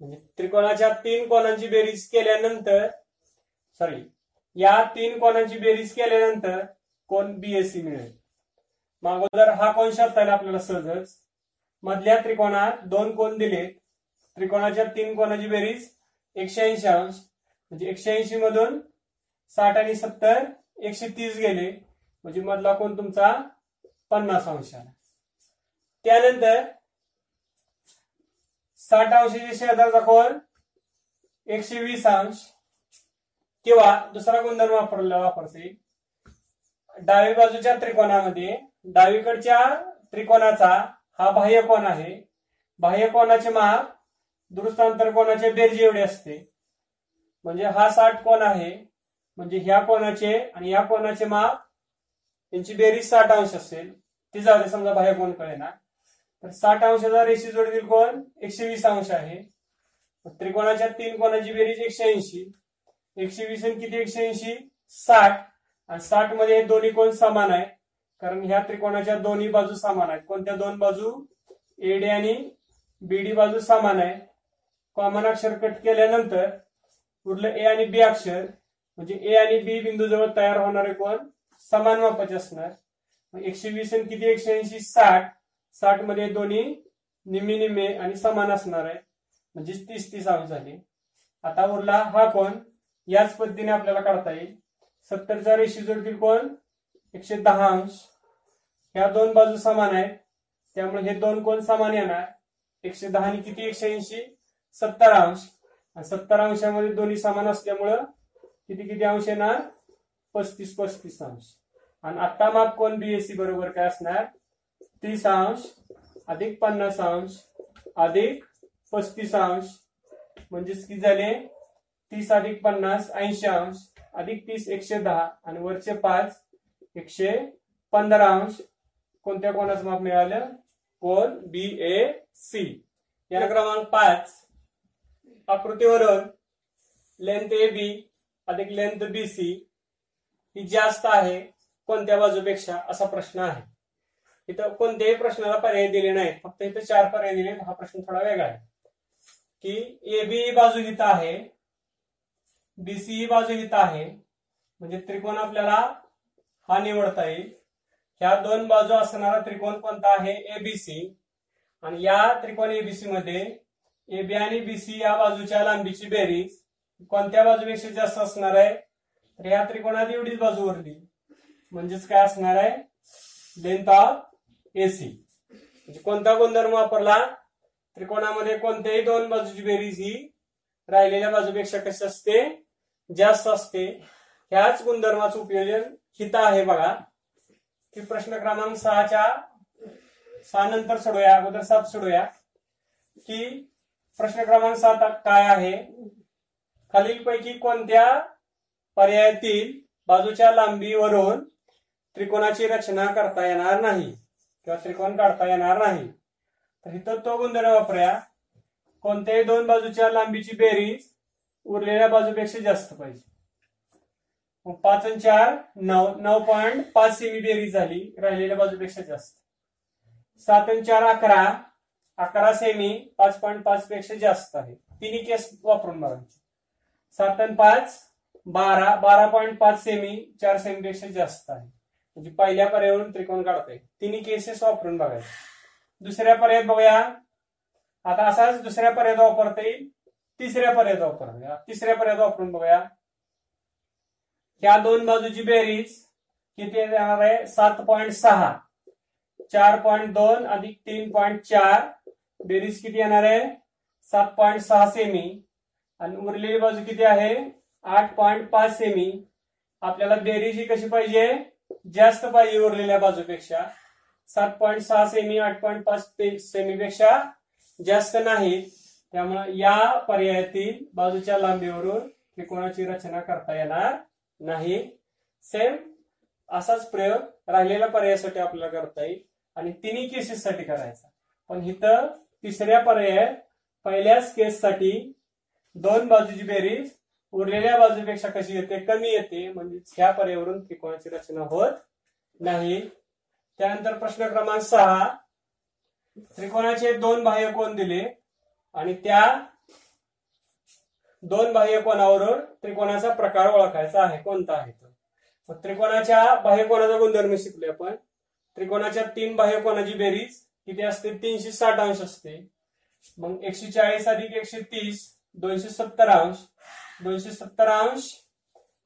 म्हणजे त्रिकोणाच्या तीन कोणांची बेरीज केल्यानंतर सॉरी या तीन कोणांची बेरीज केल्यानंतर कोण बीएससी मिळेल. मागोदर हा कोण शोधता येईल आपल्याला सहजच. मधल्या त्रिकोणात दोन कोण दिले. त्रिकोणाच्या तीन कोणाची बेरीज एकशे ऐंशी अंश. म्हणजे एकशे ऐंशी मधून साठ आणि सत्तर एकशे तीस गेले. म्हणजे मधला कोण तुमचा पन्नास अंश आला. त्यानंतर साठ अंशाच्या शेजारचा कोण एकशे वीस अंश किंवा दुसरा गुणधर्म वापरला वापरते. डावी बाजूच्या त्रिकोणामध्ये डावीकडच्या त्रिकोणाचा हा बाह्य कोण आहे. बाह्य कोणाचे माप दुरुस्तांतर कोणाचे बेरजे एवढे असते. म्हणजे हा साठ कोण आहे. म्हणजे ह्या कोणाचे आणि या कोणाचे माप यांची बेरीज साठ अंश असेल. ती जाऊ दे समजा बाह्य कोण कळेना. तर साठ अंशाचा रेषी जोडतील कोण? एकशे वीस अंश आहे. त्रिकोणाच्या तीन कोणाची बेरीज? एकशे ऐंशी एकशे वीस आणि किती? एकशे ऐंशी साठ. आणि साठमध्ये हे दोन्ही कोण समान आहेत कारण ह्या त्रिकोणाच्या दोन्ही बाजू समान आहेत. कोणत्या दोन बाजू? एडी आणि बीडी बाजू समान आहे. कॉमन अक्षर कट केल्यानंतर उरलं ए आणि बी अक्षर. म्हणजे ए आणि बी बिंदू जवळ तयार होणारे कोण? समान मापाचे असणार. एकशे वीस आणि किती? एकशे ऐंशी साठ. साठमध्ये दोन्ही निम्मे निम्मे आणि समान असणार आहे. म्हणजे तीस तीस अंश झाले. आता उरला हा कोण? याच पद्धतीने आपल्याला काढता येईल. सत्तरचा रेशी जोडतील कोण? एकशे दहा अंश. ह्या दोन बाजू समान आहेत. त्यामुळे हे दोन कोण समान येणार? एकशे दहा आणि किती? एकशे ऐंशी. सत्तर अंश. सत्तर अंशामध्ये दोन्ही समान असल्यामुळं किती किती अंश येणार? पस्तीस पस्तीस अंश. आणि आत्ता माप कोण बीएससी बरोबर काय असणार? तीस अंश अधिक पन्नास अंश अधिक पस्तीस अंश. म्हणजेच किती झाले? तीस अधिक पन्नास ऐंशी अंश अधिक तीस एकशे दहा. आणि वरचे पाच एकशे पंधरा अंश. कोणत्या कोणाचं माप मिळालं? कोण बी ए सी. या क्रमांक पाच. आकृतीवरून लेंथ ए बी अधिक लेंथ बी सी ही जास्त आहे कोणत्या बाजूपेक्षा? असा प्रश्न आहे. इथं कोणत्याही प्रश्नाला पर्याय दिले नाहीत. फक्त इथं चार पर्याय दिले हा प्रश्न थोडा वेगळा आहे. की एबीई ही e बाजू इथं आहे. बीसी ही e बाजू इथं आहे. म्हणजे त्रिकोण आपल्याला हा निवडता येईल. ह्या दोन बाजू असणारा त्रिकोण कोणता आहे? एबीसी आणि या त्रिकोण एबीसी मध्ये एबी आणि बीसी या बाजूच्या लांबीची बेरीज कोणत्या बाजूपेक्षा जास्त असणार आहे? तर या त्रिकोणात एवढीच बाजू उरली. म्हणजेच काय असणार आहे? Length of AC. म्हणजे कोणता गुणधर्म वापरला? त्रिकोणामध्ये कोणत्याही दोन बाजूची बेरीज ही राहिलेल्या बाजूपेक्षा कशी असते? जास्त असते. ह्याच गुणधर्माचं उपयोजन हिता आहे बघा. की प्रश्न क्रमांक सहाच्या सहा नंतर सोडूया अगोदर सात सोडूया. की प्रश्न क्रमांक सात काय आहे? खालीलपैकी कोणत्या पर्यायातील बाजूच्या लांबीवरून त्रिकोणाची रचना करता येणार नाही? किंवा त्रिकोण काढता येणार नाही. तर इथं तो गुणधर्म वापरूया. कोणत्याही दोन बाजूच्या लांबीची बेरीज उरलेल्या बाजूपेक्षा जास्त पाहिजे. मग पाच आणि चार नऊ नऊ पॉईंट पाच सेमी बेरीज झाली राहिलेल्या बाजूपेक्षा जास्त. सात आणि चार अकरा. अकरा सेमी पाच पॉईंट पाच पेक्षा जास्त आहे. तिन्ही केस वापरून बघायचे सात आणि पाच बारा. बारा पॉईंट पाच सेमी चार सेमी पेक्षा जास्त आहे. म्हणजे पहिल्या पर्यावरून त्रिकोण काढताय तिन्ही केसेस वापरून बघायचे. दुसऱ्या पर्यायात बघूया. आता असाच दुसऱ्या पर्यायात वापरता येईल तिसऱ्या पर्यायात वापरूया तिसऱ्या पर्यायात वापरून बघूया. ह्या दोन बाजूची बेरीज किती येणार आहे? सात पॉईंट सहा. चार पॉईंट दोन अधिक तीन पॉईंट चार. बेरीज किती येणार आहे? सात पॉईंट सहा सेमी. आणि उरलेली बाजू किती आहे? आठ पॉईंट पाच सेमी. आपल्याला बेरीज ही कशी पाहिजे? जास्त पाहिजे उरलेल्या बाजूपेक्षा सात पॉईंट सहा सेमी आठ पॉईंट पाच सेमी पेक्षा जास्त नाही. त्यामुळे या पर्यायातील बाजूच्या लांबीवरून त्रिकोणाची रचना करता येणार नाही. सेम असाच प्रयोग राहिलेल्या पर्यायासाठी आपल्याला करता येईल. आणि तिन्ही केसेससाठी करायचा. पण इथं तिसऱ्या पर्याय पहिल्याच केससाठी दोन बाजूची बेरीज उरलेल्या बाजूपेक्षा कशी येते? कमी येते. म्हणजे ह्या पर्यावरून त्रिकोणाची रचना होत नाही. त्यानंतर प्रश्न क्रमांक सहा. त्रिकोणाचे दोन बाह्य कोण दिले आणि त्या दोन बाह्य कोणावरून त्रिकोणाचा प्रकार ओळखायचा आहे. कोणता आहे तो? त्रिकोणाच्या बाह्य कोणाचा गुणधर्म शिकले आपण. त्रिकोणाच्या तीन बाह्य कोणाची बेरीज किती असते? तीनशे साठ अंश असते. मग एकशे चाळीस अधिक एकशे तीस दोनशे सत्तर अंश. दोनशे सत्तर अंश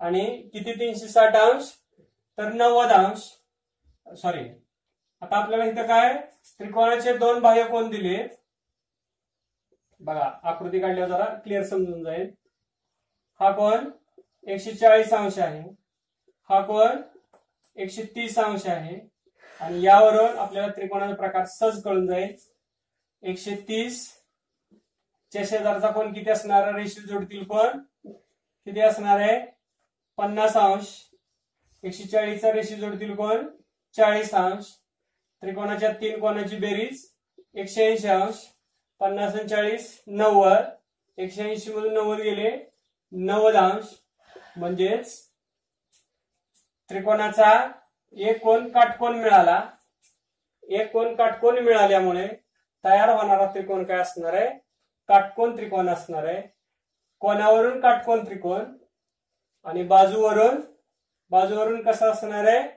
आणि किती तीनशे साठ अंश? तर नव्वद अंश. सॉरी आता आपल्याला इथं काय? त्रिकोणाचे दोन बाह्य कोण दिले. बघा आकृती काढल्यावर जरा क्लिअर समजून जाईल. हा कोण एकशे चाळीस अंश आहे. हा कोण एकशे तीस अंश आहे. आणि यावरून आपल्याला त्रिकोणाचा प्रकार सहज कळून जाईल. एकशे तीस च्या शेजारचा कोण किती असणार रेषे जोडतील कोण? किती असणार आहे? पन्नास अंश. एकशे चाळीसचा रेषे जोडतील कोण? चाळीस अंश. त्रिकोणाच्या तीन कोणाची बेरीज? एकशे ऐंशी अंश. पन्नास आणि चाळीस नव्वद. एकशे ऐंशी मधून नव्वद गेले. नव्वद अंश. म्हणजेच त्रिकोणाचा एक कोण काटकोण मिळाला? एक कोण काटकोण मिळाल्यामुळे तयार होणारा त्रिकोण काय असणार आहे? काटकोन त्रिकोण असणार आहे. कोणावरून काटकोन त्रिकोण? आणि बाजूवरून? बाजूवरून कसं असणार आहे?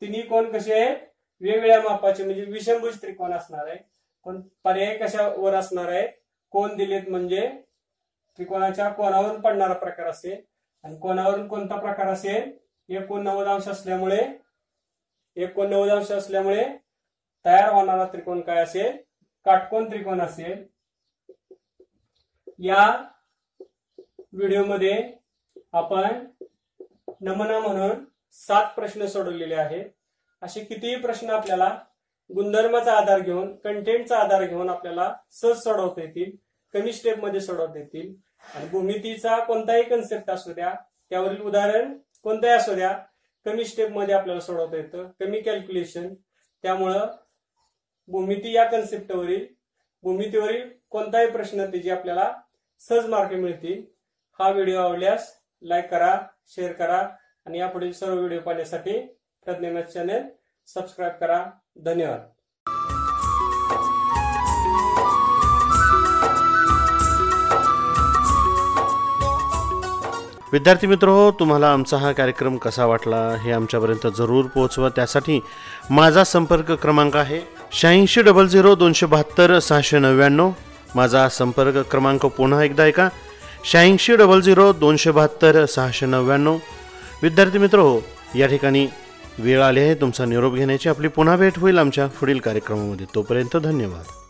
तिन्ही कोण कसे आहेत? वेगवेगळ्या मापाचे म्हणजे विषमभुज त्रिकोण असणार आहे. पण पर्याय कशावर असणार आहे कोण दिलेत म्हणजे? त्रिकोणाच्या कोणावरून पडणारा प्रकार असेल. आणि कोणावरून कोणता प्रकार असेल? एकोणनव्वद अंश असल्यामुळे एकोणनव्वद अंश असल्यामुळे तयार होणारा त्रिकोण काय असेल? काटकोन त्रिकोण असेल. या व्हिडिओमध्ये आपण नमुना म्हणून सात प्रश्न सोडवलेले आहेत. असे कितीही प्रश्न आपल्याला गुणधर्माचा आधार घेऊन कंटेंटचा आधार घेऊन आपल्याला सहज सोडवता येतील कमी स्टेपमध्ये सोडवता येतील. आणि भूमितीचा कोणताही कन्सेप्ट असू द्या त्यावरील उदाहरण कोणताही असू द्या कमी स्टेपमध्ये आपल्याला सोडवता येतं. कमी कॅल्क्युलेशन त्यामुळं भूमिती या कन्सेप्टवरील भूमितीवरील कोणताही प्रश्न त्याची आपल्याला सहज मार्क मिळतील. हा व्हिडिओ आवडल्यास लाईक करा शेअर करा आणि यापुढील सर्व व्हिडिओ पाहण्यासाठी प्रज्ञामॅथ चॅनेल सबस्क्राईब करा. धन्यवाद. विद्यार्थी मित्र हो तुम्हाला आमचा हा कार्यक्रम कसा वाटला हे आमच्यापर्यंत जरूर पोहोचवा. त्यासाठी माझा संपर्क क्रमांक आहे शहाऐंशी डबल झिरो दोनशे बहात्तर सहाशे नव्याण्णव. माझा संपर्क क्रमांक पुन्हा एकदा ऐका. शहाऐंशी डबल झिरो दोनशे बहात्तर सहाशे नव्याण्णव. विद्यार्थी मित्र हो या ठिकाणी वेळ आली आहे तुमचा निरोप घेण्याची आपली पुन्हा भेट होईल आमच्या पुढील कार्यक्रमामध्ये. तोपर्यंत धन्यवाद.